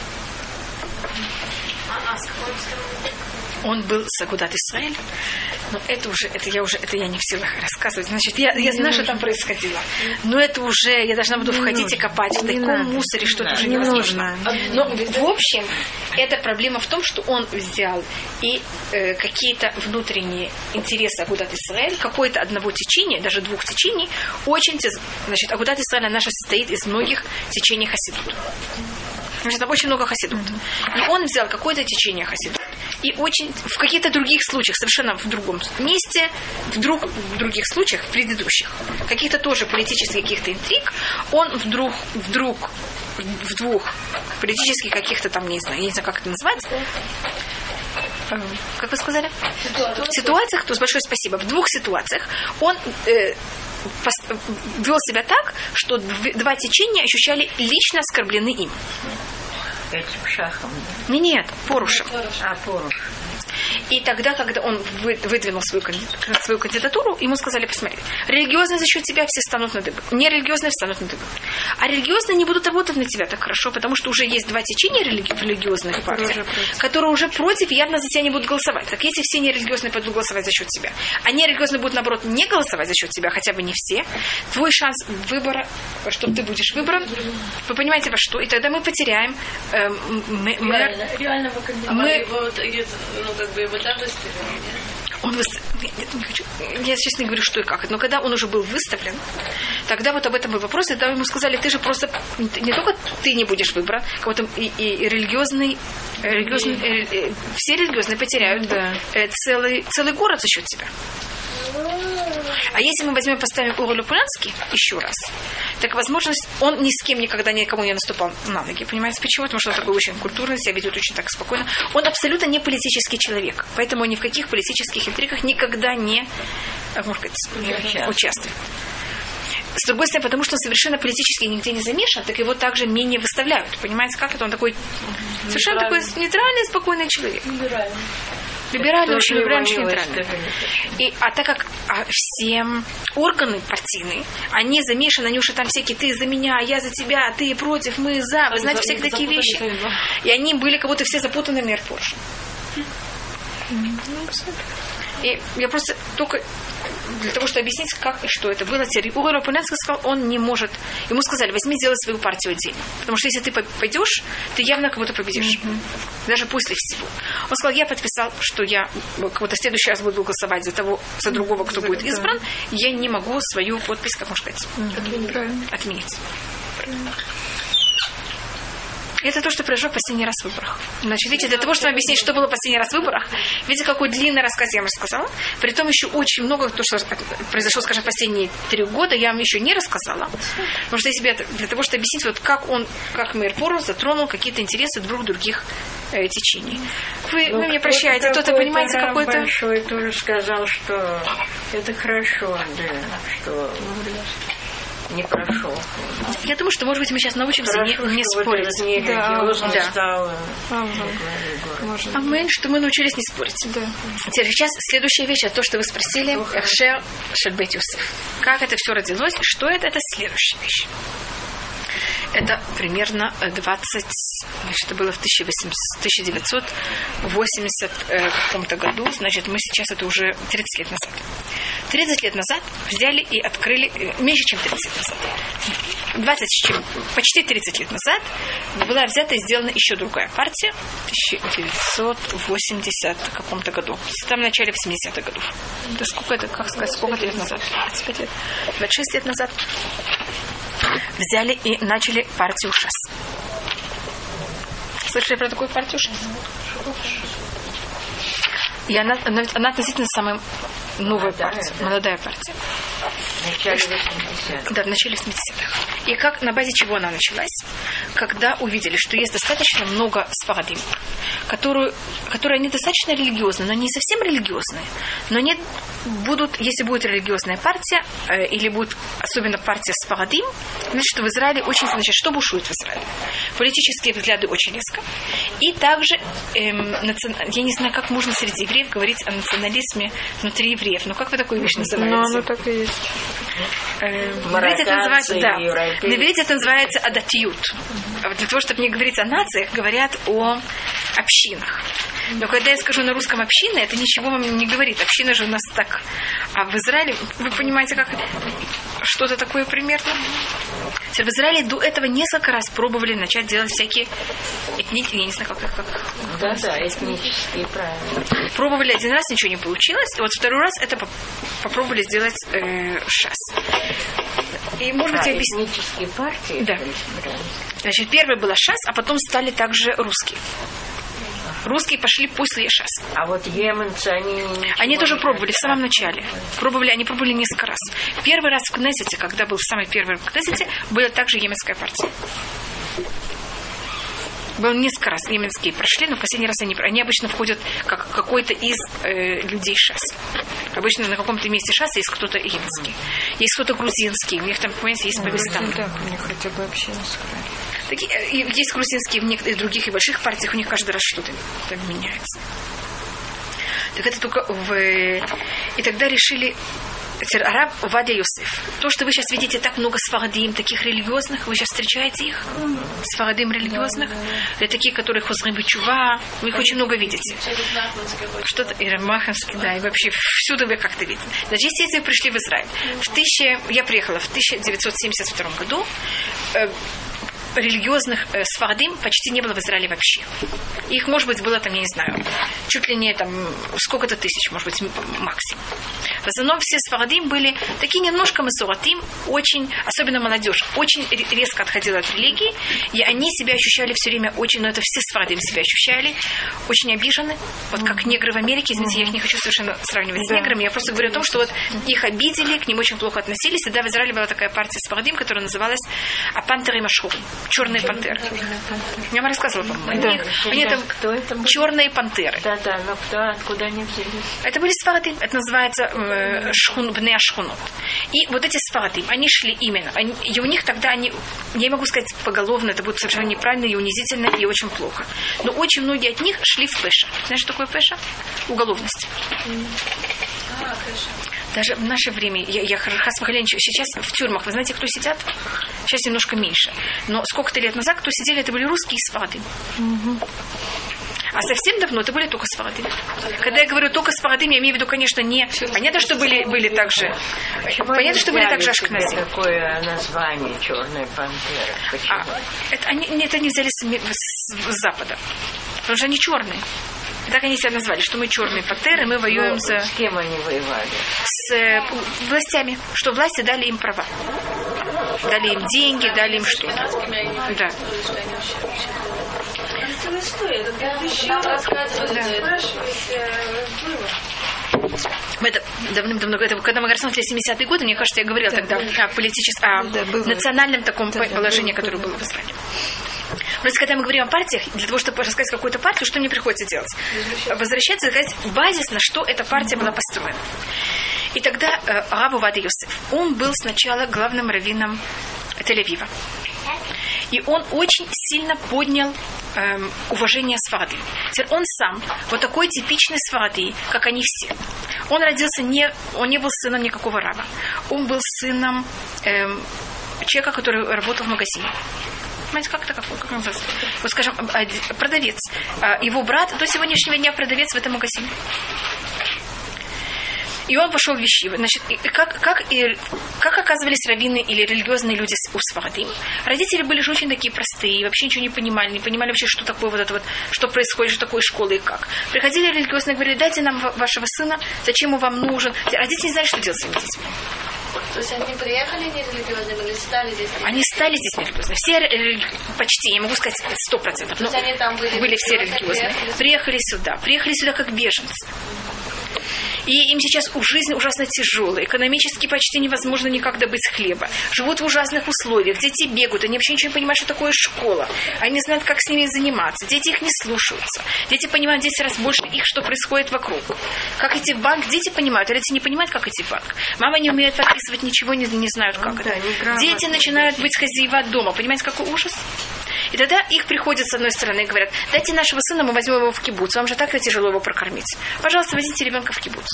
Он был с Агудат Исраэль, но это уже, это я уже, это я не в силах рассказывать. Значит, я, я знаю, что там происходило. Но это уже, я должна буду входить и копать в таком мусоре, что это уже Не невозможно. нужно. Но в общем, эта проблема в том, что он взял и э, какие-то внутренние интересы Агудат Исраэль, какое-то одного течения, даже двух течений, очень, значит, Агудат Исраэль наша состоит из многих течений Хасидут. Значит, там очень много хасидут. И он взял какое-то течение хасидут. И очень в каких-то других случаях, совершенно в другом месте, в, друг, в других случаях, в предыдущих, каких-то тоже политических каких-то интриг, он вдруг, вдруг в двух политических каких-то там, не знаю, я не знаю, как это назвать, Э, как вы сказали? Ситуациях, то есть большое спасибо. В двух ситуациях он э, пос- вел себя так, что дв- два течения ощущали лично оскорблены им. Этим шахом. Не, Нет, порушем. А, поруш. И тогда, когда он вы- выдвинул свою, свою кандидатуру, ему сказали, посмотри, религиозные за счет тебя все станут на дыбы. Нерелигиозные встанут на дыбы. А религиозные не будут работать на тебя так хорошо, потому что уже есть два течения религи- религиозных партиях, которые уже против, явно за тебя не будут голосовать. Так если все нерелигиозные пойдут голосовать за счет тебя, а нерелигиозные будут, наоборот, не голосовать за счет тебя, хотя бы не все, твой шанс выбора, что ты будешь выбран, вы понимаете, во что? И тогда мы потеряем э, м- м- мэр- Реально, реального кандидата. Мы- Его ну, как бы его там выставили, нет? Он выс- Нет, не хочу. Я честно не говорю, что и как. Но когда он уже был выставлен, тогда вот об этом был вопрос, и тогда ему сказали, ты же просто не только ты не будешь выбран, как будто и, и- и религиозный, религиозный э, э, все религиозные потеряют э, целый, целый город за счет тебя. А если мы возьмем, поставим Уралю Пулянский еще раз, так возможность, он ни с кем никогда никому не наступал на ноги, понимаете почему? Потому что он такой очень культурный, себя ведет очень так спокойно. Он абсолютно не политический человек, поэтому ни в каких политических интригах никогда не, как можно сказать, не участвует. С другой стороны, потому что он совершенно политически нигде не замешан, так его также менее выставляют. Понимаете, как это? Он такой совершенно такой нейтральный, спокойный человек. Либеральный, очень либеральный, очень нейтральный. И, а так как а, все органы партийные, они замешаны, они уже там всякие, ты за меня, я за тебя, ты против, мы за, вы знаете, всякие такие вещи. И они были как будто все запутаны в мир позже. И я просто только для того, чтобы объяснить, как и что это было. Теперь Угор Опуненский сказал, он не может. Ему сказали, возьми, сделай свою партию отдельно. Потому что если ты по- пойдешь, ты явно кого-то победишь. Даже после всего. Он сказал, я подписал, что я кого-то в следующий раз буду голосовать за того, за другого, кто будет избран. Я не могу свою подпись, как можно сказать, отменить. Это то, что произошло в последний раз в выборах. Значит, видите, для того, чтобы объяснить, что было в последний раз в выборах, видите, какой длинный рассказ я вам рассказала. При том еще очень много, то, что произошло, скажем, в последние три года, я вам еще не рассказала. Потому что я себе для того, чтобы объяснить, вот как он, как мэр Пору затронул какие-то интересы двух других э, течений. Вы, вы мне прощаете, кто-то, понимаете, какой-то... большой тоже сказал, что это хорошо, да, что не прошел. Я думаю, что, может быть, мы сейчас научимся не, Хорошо, не что вот спорить. этот нерелигиозный Да. стал э, А мы, что мы научились не спорить. Теперь сейчас следующая вещь, это то, что вы спросили. Эхшер Шельбет Юсеф. Как это все родилось? Что это? Это следующая вещь. Это примерно э, 20, значит, это было в 1800 1980 э, каком-то году, значит, мы сейчас это уже 30 лет назад. 30 лет назад взяли и открыли, э, меньше, чем 30 лет назад, 20, с чем, почти 30 лет назад была взята и сделана еще другая партия в 1980 каком-то году, в самом начале 80-х годов. Это сколько это, как сказать, сколько лет назад? 25 лет? 26 лет назад взяли и начали партию ШАС. Слышали про такую партию ШАС? И она, она, она относительно самая новая партия, молодая партия. В начале 80-х. Да, в начале 70-х. И как, на базе чего она началась? Когда увидели, что есть достаточно много сфарадим, которые, которые они достаточно религиозные, но не совсем религиозные, но они будут, если будет религиозная партия, э, или будет особенно партия сфарадим, значит, в Израиле очень, значит, что бушует в Израиле? Политические взгляды очень резко. И также, эм, национ- я не знаю, как можно среди евреев говорить о национализме внутри евреев. Ну, как вы такую вещь называете? Но оно так и есть. Э, на иврите это называется, да, иврите это называется адатиют. А для того, чтобы не говорить о нациях, говорят о общинах. Но когда я скажу на русском община, это ничего вам не говорит. Община же у нас так. А в Израиле, вы понимаете, как что-то такое примерно? В Израиле до этого несколько раз пробовали начать делать всякие этнические, я не знаю, как, их- как Да, да, этнические, правильно. Пробовали один раз, ничего не получилось. И вот второй раз это поп- попробовали сделать э, шас. И, может быть, А, объясню. этнические партии? Да. Значит, первый была шас, а потом стали также русские. Русские пошли после шас. А вот еменцы, они... Они тоже пробовали в самом начале. Пробовали, они пробовали несколько раз. Первый раз в Кнессете, когда был самый первый в Кнессете, была также еменская партия. Было несколько раз еменские прошли, но в последний раз они, они обычно входят как какой-то из э, людей ШАС. Обычно на каком-то месте ШАС есть кто-то еменский. Есть кто-то грузинский, у них там, понимаете, есть Пакистан. Так, у них хотя бы община скрай. Такие, э, есть грузинские в некоторых других и больших партиях, у них каждый раз что-то там меняется. Так это только в... И тогда решили араб Вадя Юсеф. То, что вы сейчас видите так много сфарадим, таких религиозных, вы сейчас встречаете их? Сфарадим религиозных? Это такие, которые хозрим чува. Вы их очень много видите. Что-то и Рамаховский, да, и вообще всюду вы как-то видите. Значит, если вы пришли в Израиль, в тысяче, я приехала в 1972 году, э, религиозных э, сфардим почти не было в Израиле вообще. Их, может быть, было там, я не знаю, чуть ли не там сколько-то тысяч, может быть, максимум. В основном все сфардим были такие немножко масуратим, очень, особенно молодежь, очень резко отходила от религии, и они себя ощущали все время очень, но это все сфардим себя ощущали, очень обижены, вот как негры в Америке, извините, я их не хочу совершенно сравнивать с неграми, я просто говорю о том, что вот их обидели, к ним очень плохо относились, и да, в Израиле была такая партия сфардим, которая называлась Апантер и Машхурим черные пантеры. Я вам рассказывала, по-моему. Да. Они, там Кто это был? черные пантеры. Да, да, но кто, откуда они взялись? Это были сфарадим. Это называется э, шхун, бне шхунот. И вот эти сфарадим, они шли именно. Они, и у них тогда они, я могу сказать поголовно, это будет совершенно неправильно и унизительно, и очень плохо. Но очень многие от них шли в пеша. Знаешь, что такое пеша? Уголовность. Даже в наше время, я, я Хас сейчас в тюрьмах, вы знаете, кто сидят? Сейчас немножко меньше. Но сколько-то лет назад, кто сидели, это были русские сваты. А совсем давно это были только сваты. Когда я говорю только сваты, я имею в виду, конечно, не... Понятно, что были, были также... Понятно, что были также ашкнази. Какое название черной пантеры? Почему? А, это, они, это они взяли с, с- с запада. Потому что они черные. Так они себя назвали, что мы черные пантеры, мы воюем Ну, за... С кем они воевали? с э, властями, что власти дали им права. Дали им деньги, дали им что-то. Да. Мы это давным-давно, это, когда мы рассматривали 70-е годы, мне кажется, я говорила тогда о политическом, о Да, было. национальном таком Да, да, положении, было, которое было. было в Израиле. Просто когда мы говорим о партиях, для того, чтобы рассказать какую-то партию, что мне приходится делать? Возвращаться и сказать базис, на что эта партия была построена. И тогда э, Раву Вади Йосеф, он был сначала главным раввином Тель-Авива. И он очень сильно поднял эм, уважение. Теперь он сам, вот такой типичный Сфарды, как они все. Он родился не, он не был сыном никакого раба. Он был сыном эм, человека, который работал в магазине. Понимаете, как это, как, как называется? Вот, скажем, продавец. А Его брат до сегодняшнего дня продавец в этом магазине. И он пошел в Вещивы. Значит, как, как, и, как оказывались раввины или религиозные люди у Сфарадим? Родители были же очень такие простые, вообще ничего не понимали, не понимали вообще, что такое вот это вот, что происходит, что такое школа и как. Приходили религиозные, говорили, дайте нам ва- вашего сына, зачем он вам нужен. Родители не знали, что делать с своими детьми. То есть они приехали не религиозными, или стали здесь? Они стали здесь нерелигиозными. Все почти, я могу сказать, сто процентов. То есть они там были были все религиозные, религиозные. приехали Приехали сюда. Приехали сюда как беженцы. И им сейчас жизнь ужасно тяжелая. Экономически почти невозможно никак добыть хлеба. Живут в ужасных условиях. Дети бегают. Они вообще ничего не понимают, что такое школа. Они не знают, как с ними заниматься. Дети их не слушаются. Дети понимают в 10 раз больше их, что происходит вокруг. Как идти в банк, дети понимают. А дети не понимают, как идти в банк. Мама не умеет подписывать ничего, не, не знают, как да, это. Дети начинают быть хозяева дома. Понимаете, какой ужас? И тогда их приходят с одной стороны и говорят, дайте нашего сына, мы возьмем его в кибуц, вам же так тяжело его прокормить. Пожалуйста, возьмите ребенка в кибуц.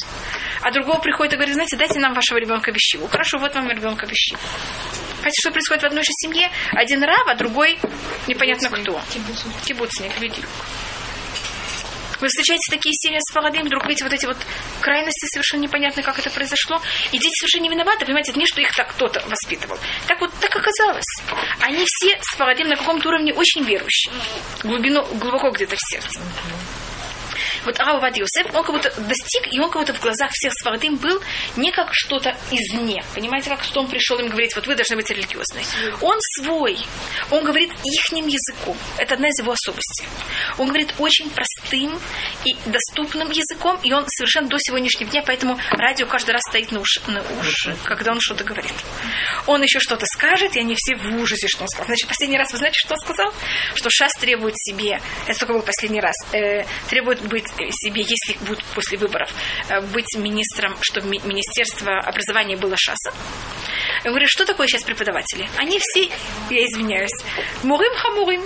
А другого приходит и говорит, знаете, дайте нам вашего ребенка вещиву. Хорошо, вот вам ребенка вещиву. Понимаете, что происходит в одной же семье? Один раб, а другой непонятно кто. Кибуцник, люди. Вы встречаете такие семьи с Фарадим, вдруг видите вот эти вот крайности, совершенно непонятно, как это произошло. И дети совершенно не виноваты, понимаете, это не, что их так кто-то воспитывал. Так вот, так оказалось. Они все с Фарадим на каком-то уровне очень верующие. Глубину, глубоко где-то в сердце. Вот Рав Вади Йосеф, он как будто достиг, и он как будто в глазах всех Свардим был не как что-то извне. Понимаете, как что он пришел им говорить, вот вы должны быть религиозны. Он свой. Он говорит ихним языком. Это одна из его особостей. Он говорит очень простым и доступным языком, и он совершенно до сегодняшнего дня, поэтому радио каждый раз стоит на уши, на уши когда он что-то говорит. Он еще что-то скажет, и они все в ужасе, что он сказал. Значит, последний раз вы знаете, что он сказал? Что ШАС требует себе, это только был последний раз, э, требует быть себе, если будет после выборов, э, быть министром, чтобы ми- Министерство образования было ШАСом. Я говорю, что такое сейчас преподаватели? Они все, я извиняюсь, мурым хамурым,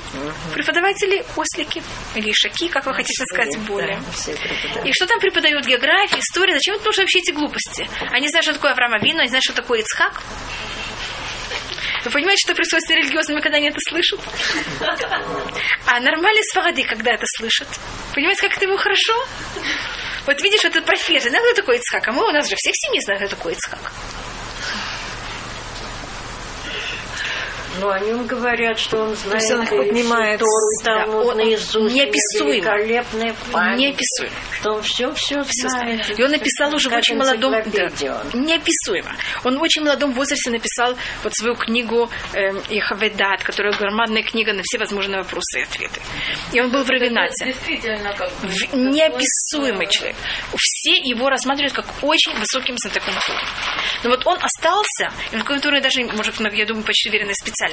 преподаватели ослики или ишаки, как вы хотите сказать более. И что там преподают? География, история. Зачем это нужно вообще эти глупости? Они знают, что такое Авраам Авину, они знают, что такое Ицхак. Вы понимаете, что происходит с религиозными, когда они это слышат? А нормальные сфаради, когда это слышат? Понимаете, как это ему хорошо? Вот видишь, этот профессор, знаешь, кто такой Ицхак? А мы у нас же все в семье знают, кто такой Ицхак. Ну, о нем говорят, что он знает есть он и поднимает, Тору, да, он наизусть, неописуемо. великолепная память, Неописуемо. что он все-все Всё знает. знает. И он написал уже в очень молодом... он. неописуемо. Он в очень молодом возрасте написал вот свою книгу э, Ихаведат, которая громадная книга на все возможные вопросы и ответы. И он был в Равенате. Действительно, как В- неописуемый человек. Все его рассматривают как очень высоким знатоком Торы. Но вот он остался, и который даже, может, я думаю, почти уверенно специально.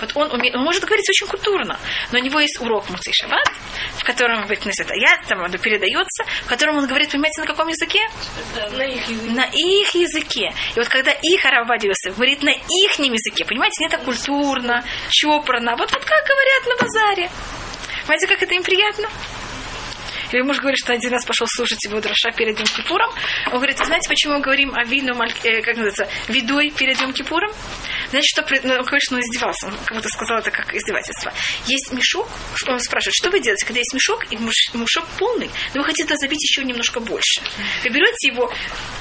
Вот он, умеет, он может говорить очень культурно, но у него есть урок Муцей Шаббат, в котором это я там он передается, в котором он говорит, понимаете, на каком языке? На их языке. На их языке. И вот когда их Аравади Йосеф говорит на их языке, понимаете, не это культурно, чопорно, вот, вот как говорят на базаре. Понимаете, как это им приятно? Или муж говорит, что один раз пошел слушать его дроша перед Йом Кипуром. Он говорит, вы знаете, почему мы говорим о вину, э, как называется, видой перед Йом Кипуром? Знаете, что, ну, он, конечно, он издевался. Он как будто сказал это как издевательство. Есть мешок, что он спрашивает, что вы делаете, когда есть мешок, и мешок полный, но вы хотите забить еще немножко больше. Вы берете его,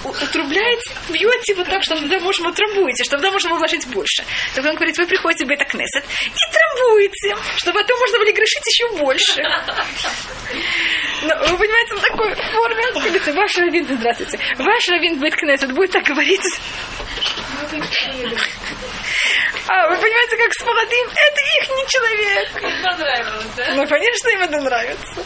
отрубляете, бьете его так, чтобы туда можно трамбуете, чтобы туда можно вложить больше. Тогда он говорит, вы приходите в Бета-Кнесет и трамбуете, чтобы потом можно было грешить еще больше. Ну, вы понимаете, в такой форме. Говорите, ваш раввин, здравствуйте. Ваш раввин Бет-Кнесет будет так говорить. А, вы понимаете, как с Фарадим, это их не человек. Понравилось, да? Ну, что им это нравится.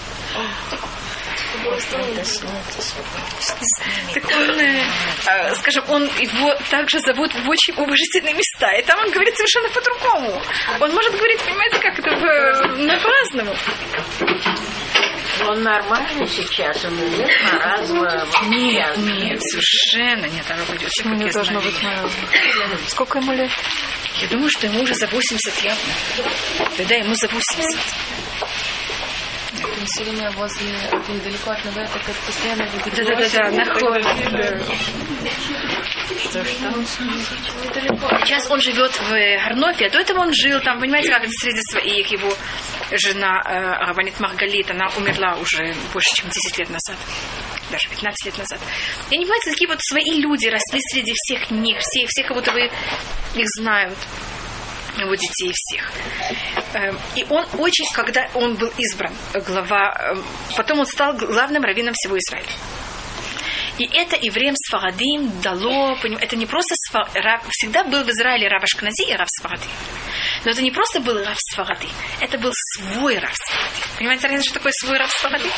Так он, э, э, скажем, он его также зовут в очень уважительные места. И там он говорит совершенно по-другому. Он может говорить, понимаете, как это в- на по-разному. Он нормальный сейчас, он идет на разного Нет, нет, совершенно нет, она пойдет. Почему не должно быть мое? Сколько ему лет? Я думаю, что ему уже за 80 явно. Да, да, ему за 80. Время возле, недалеко от Навета, как постоянно выглядит. Да, да, да, да, находит. Сейчас он живет в Гарнофе, а до этого он жил там, понимаете, как это среди своих. Его жена э, Рабанит Маргалит, она умерла уже больше, чем 10 лет назад. Даже 15 лет назад. И они, понимаете, такие вот свои люди росли среди всех них, все, все как будто бы их знают его детей всех. Эм, И он очень, когда он был избран э, глава, эм, потом он стал главным раввином всего Израиля. И это евреям Сфарадим дало, это не просто Сфа- Рав- всегда был в Израиле Рав Ашкнази и Рав Сфаради. Но это не просто был Рав Сфаради, это был свой Рав Сфаради. Понимаете, разница, что такое свой Рав Сфаради?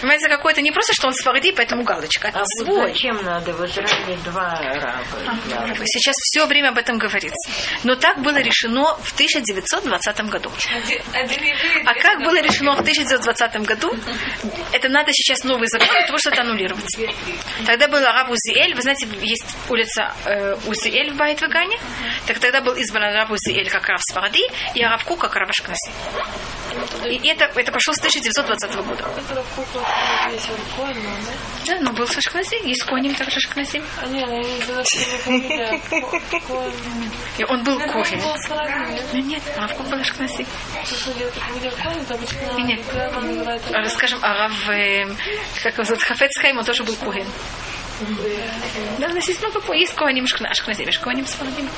Понимаете, какой это не просто, что он Сфаради, поэтому галочка, это А свой. зачем надо в Израиле два раба? для- Сейчас все время об этом говорится. Но так было решено в 1920 году. А как было решено в 1920 году? Это надо сейчас новый закон того, чтобы это аннулировать. Тогда был араб Узиэль. Вы знаете, есть улица э, Узиэль в Байтвагане. Так тогда был избран араб Узиэль как Рав Сфаради и араб Ку как Рав Ашкнази. И это, это пошло с 1920 года. Да? Но был с Ашкнази. Есть коним также Коэн. И он был нет? Ну нет, араб Ку был обычно Нет. Скажем, араб, как его зовут, Хафецхайм, он тоже был Когин. Да, у нас есть много, по- есть Коаним Ашкназим, есть Коаним Сфарадим.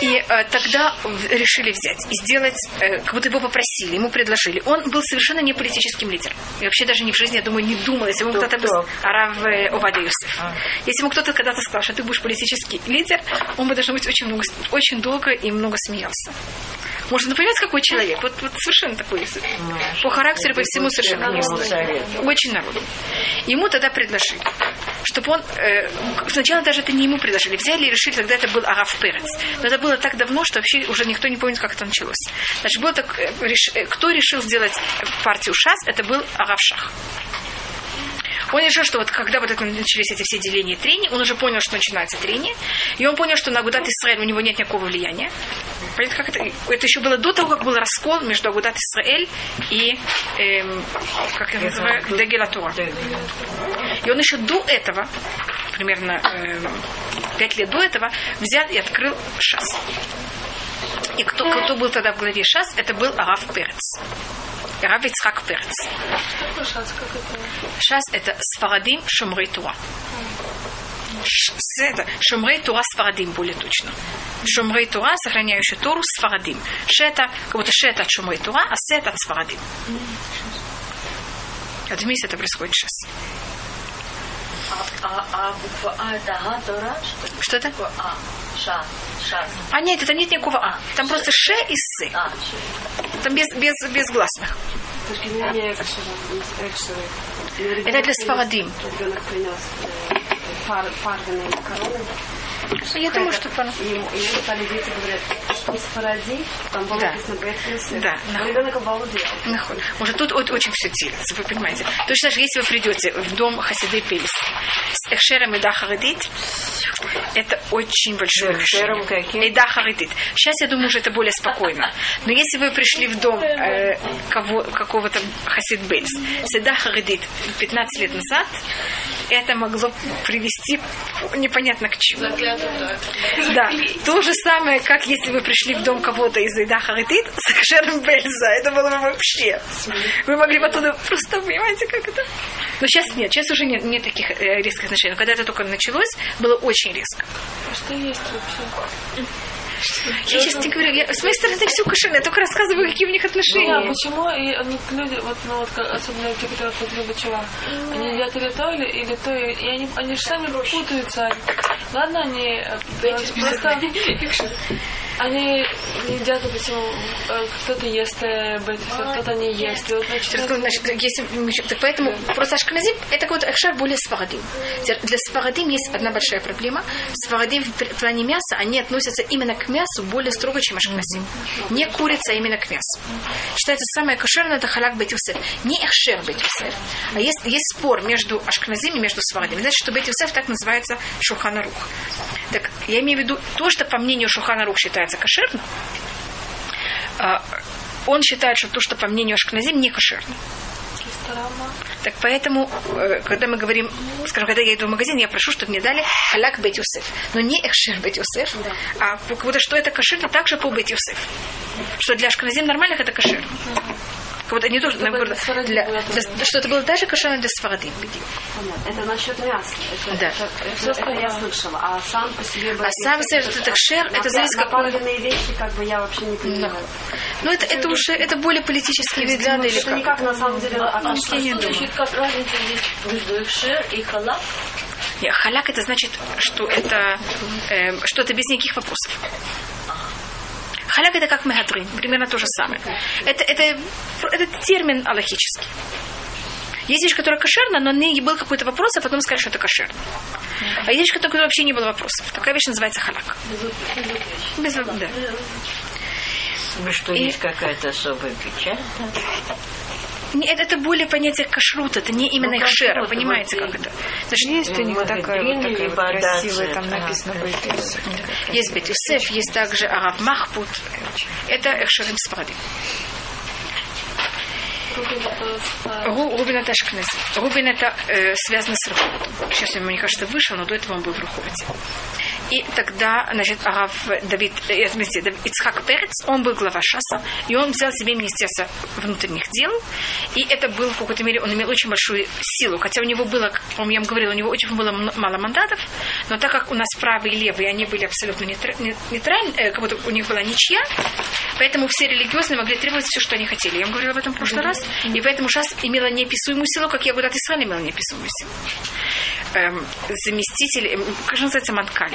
И э, тогда решили взять и сделать, э, как будто его попросили, ему предложили. Он был совершенно не политическим лидером. И вообще даже не в жизни, я думаю, не думал, если ему Кто, кто-то бы... кто? Арав э, Овадия Юсеф. Если ему кто-то когда-то сказал, что ты будешь политический лидер, он бы, должно быть, очень, много, очень долго и много смеялся. Можно напоминать, какой человек. Вот, вот совершенно такой. По характеру, по всему совершенно. Очень народу. Ему тогда предложили, чтобы он... э, сначала даже это не ему предложили. Взяли и решили, тогда это был Араф Перец. Но это было так давно, что вообще уже никто не помнит, как это началось. Значит, было так... э, реш- э, кто решил сделать партию ШАС, это был Араф Шах. Он решил, что вот когда вот это начались эти все деления и трения, он уже понял, что начинается трение, и он понял, что на Агудат Исраэль у него нет никакого влияния. Понятно, как это? Это еще было до того, как был раскол между Агудат Исраэль и, эм, как я называю, Дагелатура. И он еще до этого, примерно эм, пять лет до этого, взял и открыл ШАС. И кто, кто был тогда в главе ШАС, это был Арав Перец. Арав Ицхак Перец. Шас это Сфарадим Шумрей Тура. Ш- с- Это Шумрей Тура Сфарадим более точно. Шумрей Тура, сохраняющий Тору, Сфарадим. Шета, как будто Шета от Шумрей Тура, а Сет от Сфарадим. Вот вместе это происходит сейчас. А, а буква А это А, Тора? Что Что это? А? Ша. Шас. А нет, это нет никакого А. Там просто Ше и С. А, Там без, без, без гласных. Это для Сфарадим. Ребенок принес пар, парные короны. Я думаю, что. И ему, и ему стали дети говорят, что с Фаради, там было Да. написано Йосеф. Да, Но ребенок обалдел. Нахуй. Может, тут вот очень все делится, вы понимаете. Точно же, если вы придете в дом Хасиды Пельс с Эхшером и Дахаридит, это очень большое Эхшером решение. И Дахаридит. Сейчас, я думаю, уже это более спокойно. Но если вы пришли в дом э, кого, какого-то Хасид Бельс с Дахаридит 15 лет назад, это могло привести непонятно к чему. Да, то же самое, как если вы пришли в дом кого-то из Ида Харитит с Шером Бельза. Это было бы вообще. Вы могли бы оттуда просто, понимаете, как это? Но сейчас нет, сейчас уже нет, нет таких э, резких отношений. Но когда это только началось, было очень резко. Что есть вообще? Я сейчас тебе говорю, я, с моей стороны все кошерно, я только рассказываю, какие у них Ну, отношения. а почему? И ну, люди, вот, ну, вот, особенно те, которые ходили Бачева, они едят или то, или, или то, и, и они, они же сами путаются. Ладно, они э, просто... Они едят, допустим, э, кто-то ест э, бетиса, кто-то не ест. Вот, значит, если так поэтому просто ашканазим это какой-то экшер более сфарадим. Теперь Для сфарадим есть одна большая проблема. Сфарадим в плане мяса, они относятся именно к мясу более строго, чем ашканазим. Не курица, а именно к мясу. Считается самое кошерное это халак бет Йосеф. Не экшер бет Йосеф. А есть, есть спор между ашканазим и между сфарадим. Значит, что бет Йосеф так называется шухана рух. Так, я имею в виду то, что по мнению шухана рух считается кошерным, а, он считает, что то, что по мнению Ашкназим, не кошерно. Так поэтому, э, когда мы говорим, скажем, когда я иду в магазин, я прошу, чтобы мне дали халяк бет Йосеф. Но не экшер бет Йосеф, а как будто что это кошерно, также по бет Йосеф. Что для Ашкназим нормальных это кошерно. Как будто не то, что, Только наоборот, для для- что это было даже кошерно для Сфарадим. Это насчет мяса. Это, Да. это, это- это я слышала. А сам по себе... А сам себе вот этот шер, это зависит какой... Напарганные вещи, как бы я вообще не понимаю. Ну, это, это уже, это более политические взгляды или Что как? никак на самом деле... а, как разница есть между экшер и халак? Нет, халяк это значит, что это эм, что это без никаких вопросов. Халяк это как мегадрин, примерно то же самое. Это, это, это термин аллахический. Есть вещь, которая кошерна, но не был какой-то вопрос, а потом сказали, что это кошерно. А есть вещь, которая вообще не было вопросов. Такая вещь называется халяк. Без, да. Ну что, И- есть какая-то особая печать? Это, это более понятие кашрут, это не именно Ну, экшера, кашрут, понимаете, вот как это? Значит, Есть у них такая вот, такая вот красивая, там написано Бейтис. есть Бет Юсеф, есть также Арав Махпут. Это экшерим Спарадим. Ру- Рубин это Ашкнези. Рубин это э, связано с Руховатом. Сейчас ему, мне кажется, вышел, но до этого он был в Руховате. И тогда, значит, Арав Давид, э, извините, Давид- Ицхак Перец, он был глава Шаса, и он взял себе Министерство внутренних дел, и это был, в какой-то мере, он имел очень большую силу, хотя у него было, как я вам говорила, у него очень было мало мандатов, но так как у нас правые и левые, они были абсолютно нейтра- не- нейтральны, э, как будто у них была ничья, поэтому все религиозные могли требовать все, что они хотели. Я вам говорила об этом в прошлый раз, и поэтому Шас имела неописуемую силу, как я говорю, от Израиля имела неописуемую силу эм, заместитель, эм, как же называется, Манкаль,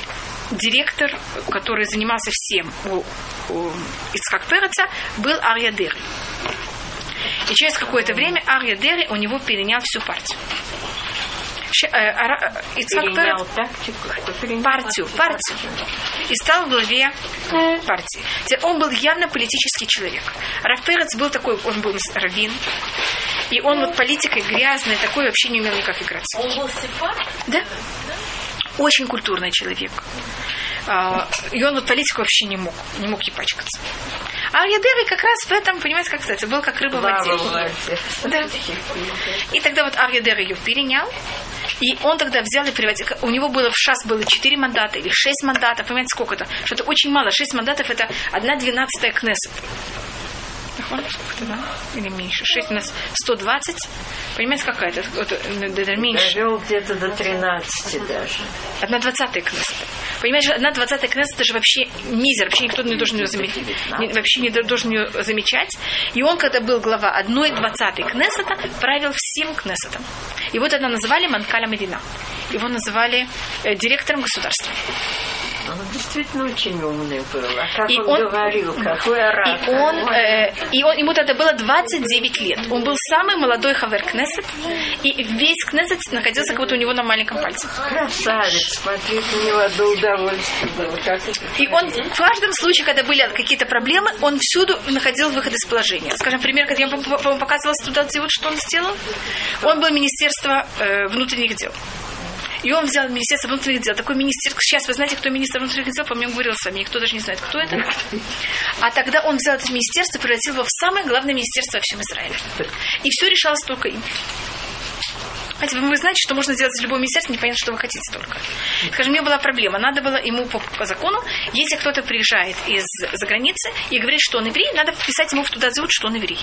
директор, который занимался всем у, у Ицхак Переца, был Арья Дери. И через какое-то время Арья Дери у него перенял всю партию. Э, Ара- э, Ицхак Перец партию, партию. И стал в главе партии. Он был явно политический человек. Раф Перец был такой, он был раввин. И он вот политикой грязный, такой вообще не умел никак играть. Он был сепар? Да? Очень культурный человек. А, И он вот политику вообще не мог, не мог ей пачкаться. А Арьядери как раз в этом, понимаете, как сказать, был как рыба в воде. Да. И тогда вот Арьядер ее перенял. И он тогда взял и приводил. У него было в ШАС было 4 мандата или 6 мандатов. Понимаете, сколько это? Что это очень мало. 6 мандатов это 1 двенадцатая Кнессет. Нахон, сколько да? Или меньше? 6 у нас 120. Понимаете, какая это? Это, это меньше. Довел где-то до 13 даже. Одна двадцатая Кнессет. Понимаешь, одна двадцатая Кнессет это же вообще мизер. Вообще никто не должен ее заметить. Не- Вообще не должен ее замечать. И он, когда был глава одной двадцатой Кнессета, правил всем Кнессетом. И вот это называли Манкаля Медина. Его называли э, директором государства. Он действительно очень умный был. А как И он, он- говорил, какой И оратор. он, э, и он, ему тогда было 29 лет. Он был самый молодой хавер Кнессет, и весь Кнессет находился как будто у него на маленьком пальце. Красавец, смотреть на него одно удовольствие было. Как И он в каждом случае, когда были какие-то проблемы, он всюду находил выход из положения. Скажем, пример, когда я вам по- вам показывала туда, вот что он сделал. Он был Министерство э, внутренних дел. И он взял Министерство внутренних дел. Такой министр... Сейчас вы знаете, кто министр внутренних дел, по-моему, говорил с вами. Никто даже не знает, кто это. А тогда он взял это министерство и превратил его в самое главное министерство во всем Израиле. И все решалось только им. Знаете, вы знаете, что можно сделать из любого министерства, непонятно, что вы хотите только. Скажем, у меня была проблема. Надо было ему по, по закону, если кто-то приезжает из за границы и говорит, что он еврей, надо писать ему в туда зовут, что он еврей.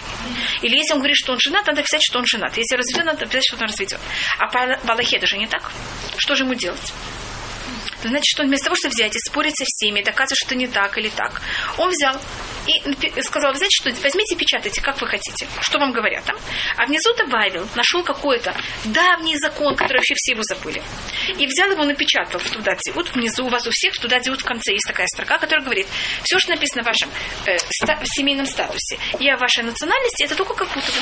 Или если он говорит, что он женат, надо писать, что он женат. Если разведен, надо писать, что он разведен. А по, это же не так. Что же ему делать? Значит, что вместо того, чтобы взять и спорить со всеми, доказывать, что не так или так, он взял и сказал, знаете, что возьмите и печатайте, как вы хотите, что вам говорят там. А внизу добавил, нашел какой-то давний закон, который вообще все его забыли. И взял его, напечатал в туда Вот внизу у вас у всех туда в конце есть такая строка, которая говорит, все, что написано в вашем э, ста- в семейном статусе и о вашей национальности, это только как будто.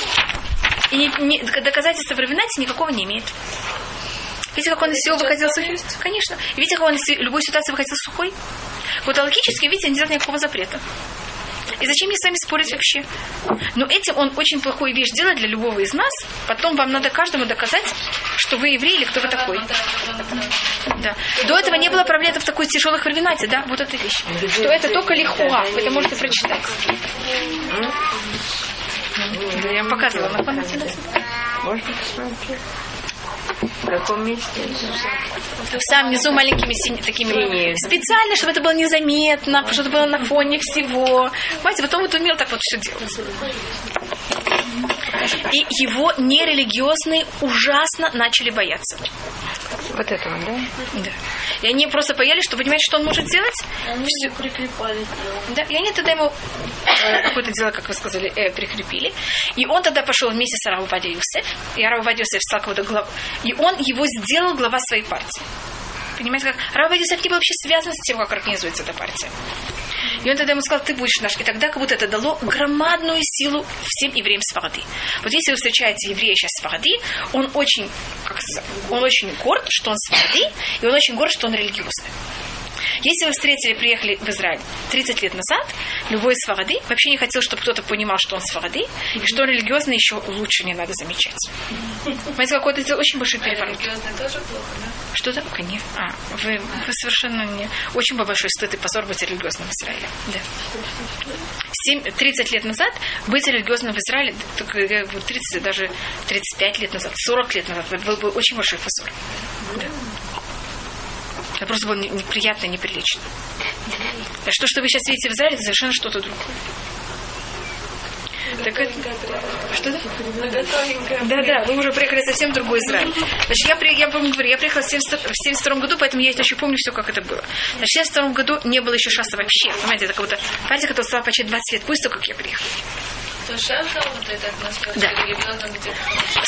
И не- не- доказательства временности никакого не имеет. Видите, как он из всего выходил сухой? Конечно. Видите, как он из любой ситуации выходил сухой? Вот а логически, видите, не делает никакого запрета. И зачем мне с вами спорить вообще? Но этим он очень плохую вещь делает для любого из нас. Потом вам надо каждому доказать, что вы еврей или кто вы такой. Да. До этого не было проблем в такой тяжелых времена, да, вот эта вещь. Что это только лихуа, вы это можете прочитать. Да, я вам показывала. на комнате. Можно посмотреть? В каком месте? Сам внизу маленькими сини- такими Синие. специально, чтобы это было незаметно, чтобы это было на фоне всего. Понимаете, потом вот умел так вот все делать. И его нерелигиозные ужасно начали бояться. Вот этого, да? Да. И они просто боялись, что понимаете, что он может сделать? Они все прикрепали. Да, и они тогда ему э, какое-то дело, как вы сказали, э, прикрепили. И он тогда пошел вместе с Юсеф. И Юсеф стал кого-то глав... И он его сделал глава своей партии. Понимаете, как не был вообще связан с тем, как организуется эта партия. И он тогда ему сказал, ты будешь наш. И тогда как будто это дало громадную силу всем евреям Сфарады. Вот если вы встречаете еврея сейчас Сфарады, он очень, как сказать, он очень горд, что он Сфарады, и он очень горд, что он религиозный. Если вы встретили, приехали в Израиль 30 лет назад, любой из Сварады вообще не хотел, чтобы кто-то понимал, что он Сварады, и что он религиозный еще лучше не надо замечать. Понимаете, какой-то сделал очень большой переворот. Религиозный тоже плохо, да? Что там? Конечно. А, вы, вы совершенно не... Очень большой стыд и позор быть религиозным в Израиле. Да. Семь- 30 лет назад быть религиозным в Израиле, так, э, вот 30, даже 35 лет назад, 40 лет назад, был бы очень большой позор. Да. Это просто было не- неприятно и неприлично. А что, что вы сейчас видите в Израиле, это совершенно что-то другое. Так это... Что это? Да, да, вы уже приехали совсем другой Израиль. Значит, я, при, я говорю, я приехала в 70 в 72 году, поэтому я еще помню все, как это было. Значит, в 72 году не было еще шаса вообще. Понимаете, это как будто партия, которая стала почти 20 лет после того, как я приехала. Вот это Да. религиозным где-то.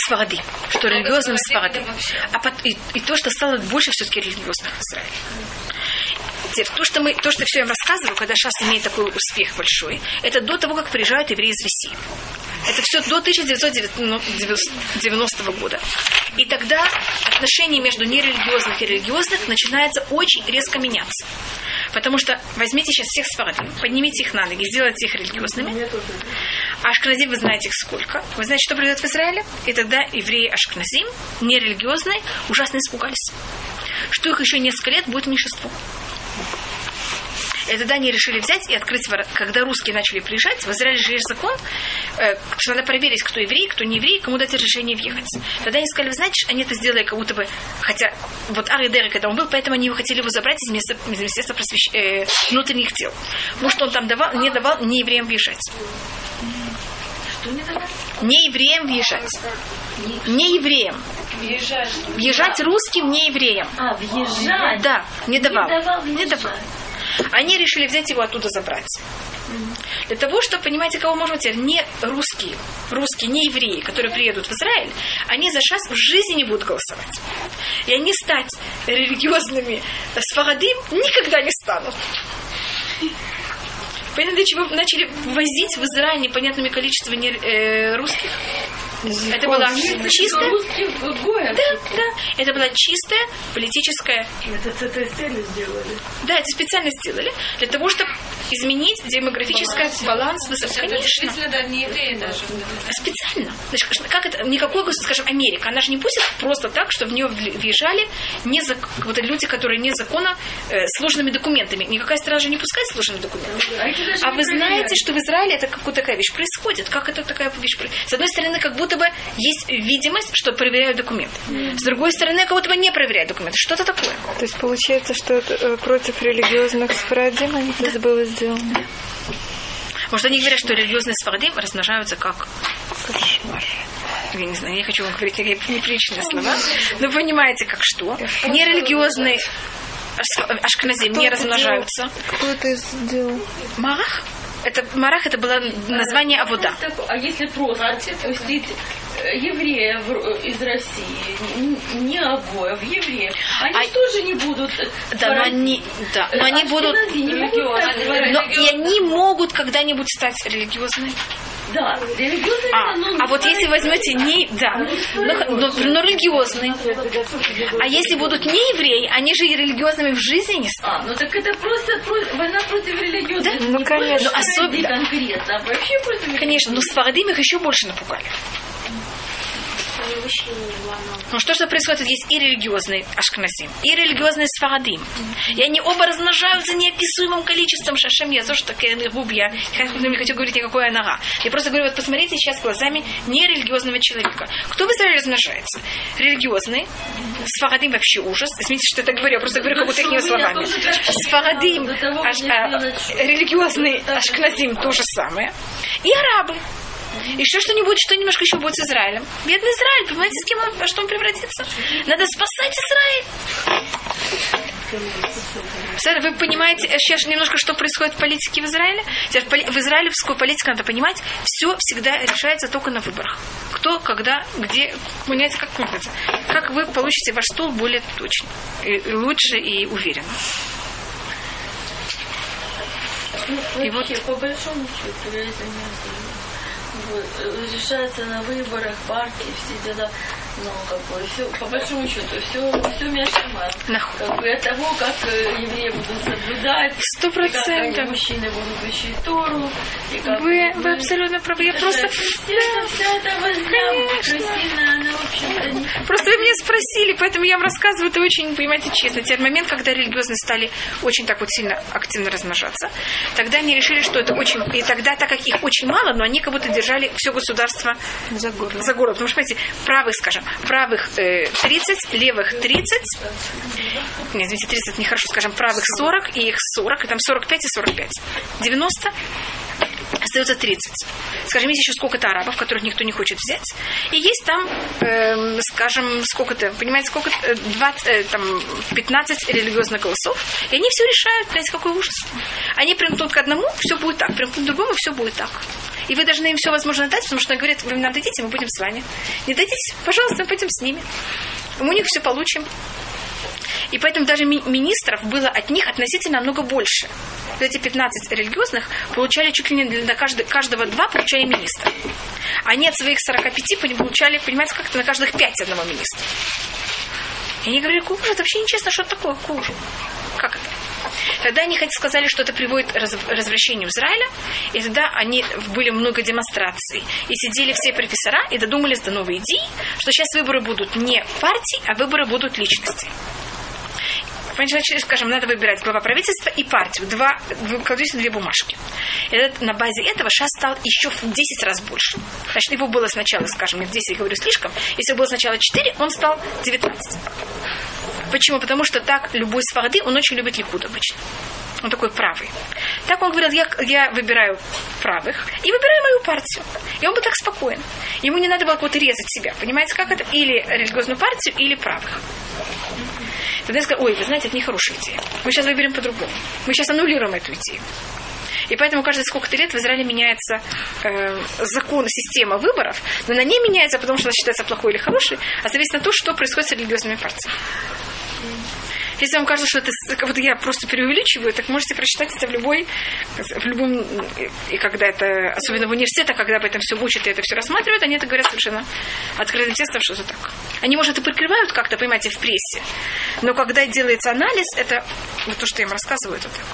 Сварады. Что религиозным Сварады сварады. вообще. А пот- и, и то, что стало больше все-таки религиозных в Израиле. Теперь, то, что, мы, то, что все я вам рассказываю, когда сейчас имеет такой успех большой, это до того, как приезжают евреи из России. Это все до 1990 года. И тогда отношение между нерелигиозных и религиозных начинается очень резко меняться. Потому что возьмите сейчас всех сфарадим, поднимите их на ноги, сделайте их религиозными. А Ашкназим, вы знаете их сколько. Вы знаете, что произойдет в Израиле? И тогда евреи Ашкназим, нерелигиозные, ужасно испугались. Что их еще несколько лет будет меньшинство. И тогда они решили взять и открыть ворота. Когда русские начали приезжать, в Израиле же есть закон, э, что надо проверить, кто еврей, кто не еврей, кому дать разрешение въехать. Тогда они сказали, вы знаете, они это сделали как будто бы, хотя вот Ари Дерек, когда он был, поэтому они хотели его забрать из, места, из Министерства просвещ... э, внутренних дел. Потому что он там давал, не давал не евреям въезжать. Не евреям въезжать. Не евреям. Въезжать русским не евреям. А, въезжать. Да, не давал. Не давал Не давал. Они решили взять его оттуда забрать. Для того, чтобы, понимаете, кого можно теперь не русские, русские, не евреи, которые приедут в Израиль, они за шас в жизни не будут голосовать. И они стать религиозными сфарадим никогда не станут. Понятно, для чего начали ввозить в Израиль непонятными количествами э, русских? Это была чистая... Да, да. Это была чистая политическая Это с этой целью сделали. да, это специально сделали для того, чтобы изменить демографический баланс. высот- Конечно, Действительно, да, не евреи даже. специально. Значит, как это, никакой, скажем, Америка, она же не пустит просто так, что в нее въезжали незак... вот люди, которые незаконно э, сложными документами. Никакая страна же не пускает сложными документами. А вы знаете, что в Израиле это какая такая вещь происходит? Как это такая вещь происходит? С одной стороны, как будто бы есть видимость, что проверяют документы. С другой стороны, как будто бы не проверяют документы. Что-то такое. То есть получается, что это, э, против религиозных сфарадим они это было сделано. Может, они говорят, что религиозные сфарадим размножаются как Кошмар. я не знаю, не хочу вам говорить неприличные слова, но вы понимаете, как что. Нерелигиозные аш- ашкназим не размножаются. Кто это сделал? Марах? Это, марах это было название Авода. А если просто евреев в- из России, не обоев, евреев, они А- тоже не будут... э, Да, но они, да, но они будут... Ашкенази не могут. Но и они могут когда-нибудь стать религиозными. Да, религиозные, А, а вот если возьмете не... Да, но, но- но религиозные. А если будут не евреи, они же и религиозными в жизни не станут. А, ну так это просто про- война против религиозных. Да, ну, конечно. особенно- конкретно, а вообще против Конечно, но с их еще больше напугали. Ну что же происходит? Есть и религиозный ашкназим, и религиозный сфарадим. И они оба размножаются неописуемым количеством шашем. Я тоже такая губья. Я не хочу говорить никакой нога. Я просто говорю, вот посмотрите сейчас глазами нерелигиозного человека. Кто в Израиле размножается? Религиозный. Сфарадим вообще ужас. Извините, что я так говорю. Я просто говорю, как будто их словами. Сфарадим, аш- а, религиозный ашкназим то же самое. И арабы. Что что-нибудь, что немножко еще будет с Израилем? Бедный Израиль, понимаете, с кем он, во что он превратится? Надо спасать Израиль. Вы понимаете э, сейчас немножко, что происходит в политике в Израиле? В, израильскую политику надо понимать, все всегда решается только на выборах. Кто, когда, где, понимаете, как называется? Как вы получите ваш стол более точно, и лучше и уверенно. Ну, И вот- по большому счету, я э, решается на выборах партии, все дела, ну, как бы, все, по большому счету, все, все. Нахуй. Как бы от того, как э, евреи будут соблюдать, Сто процентов. мужчины будут учить Тору, и как Вы, бы- вы абсолютно правы. Я просто... вся эта возня красивая, она, в общем-то, не... Просто спросили, поэтому я вам рассказываю это очень, понимаете, честно. Теперь момент, когда религиозные стали очень так вот сильно активно размножаться, тогда они решили, что это очень... И тогда, так как их очень мало, но они как будто держали все государство За горло. за горло. Потому что, понимаете, правых, скажем, правых э, 30, левых 30, нет, извините, 30 нехорошо, скажем, правых 40, и их 40, и там 45 и 45. 90 остается 30. Скажем, есть еще сколько-то арабов, которых никто не хочет взять. И есть там, эм, скажем, сколько-то, понимаете, сколько 20, э, там, 15 религиозных голосов. И они все решают, понимаете, какой ужас. Они примкнут к одному, все будет так. Примкнут к другому, все будет так. И вы должны им все возможно дать, потому что они говорят, вы нам дадите, мы будем с вами. Не дадите, пожалуйста, мы пойдем с ними. Мы у них все получим. И поэтому даже ми- министров было от них относительно намного больше. Вот эти 15 религиозных получали чуть ли не для каждого, каждого два получали министра. Они от своих 45 пони- получали, понимаете, как-то на каждых 5 одного министра. И они говорили, кур, это вообще нечестно, что это такое, кур? Как это? Тогда они хоть сказали, что это приводит к раз- развращению Израиля, и тогда они были много демонстраций. И сидели все профессора и додумались до новой идеи, что сейчас выборы будут не партий, а выборы будут личностей. Значит, скажем, надо выбирать глава правительства и партию. Два, кладете две бумажки. И это- на базе этого ШАС стал еще в 10 раз больше. Значит, его было сначала, скажем, я в 10 говорю слишком, если было сначала 4, он стал 19. Почему? Потому что так любой сфарды, он очень любит ликуд обычно. Он такой правый. Так он говорил, я, я выбираю правых и выбираю мою партию. И он был так спокоен. Ему не надо было кого-то резать себя. Понимаете, как это? Или религиозную партию, или правых. Тогда я сказала, ой, вы знаете, это нехорошая идея. Мы сейчас выберем по-другому. Мы сейчас аннулируем эту идею. И поэтому каждые сколько-то лет в Израиле меняется э, закон, система выборов, но она не меняется, потому что она считается плохой или хорошей, а зависит от того, что происходит с религиозными партиями. Если вам кажется, что это вот я просто преувеличиваю, так можете прочитать это в любой, в любом, и когда это, особенно в университетах, когда об этом все учат и это все рассматривают, они это говорят совершенно открытым текстом, что это так. Они, может, и прикрывают как-то, понимаете, в прессе, но когда делается анализ, это вот то, что я им рассказываю, это так.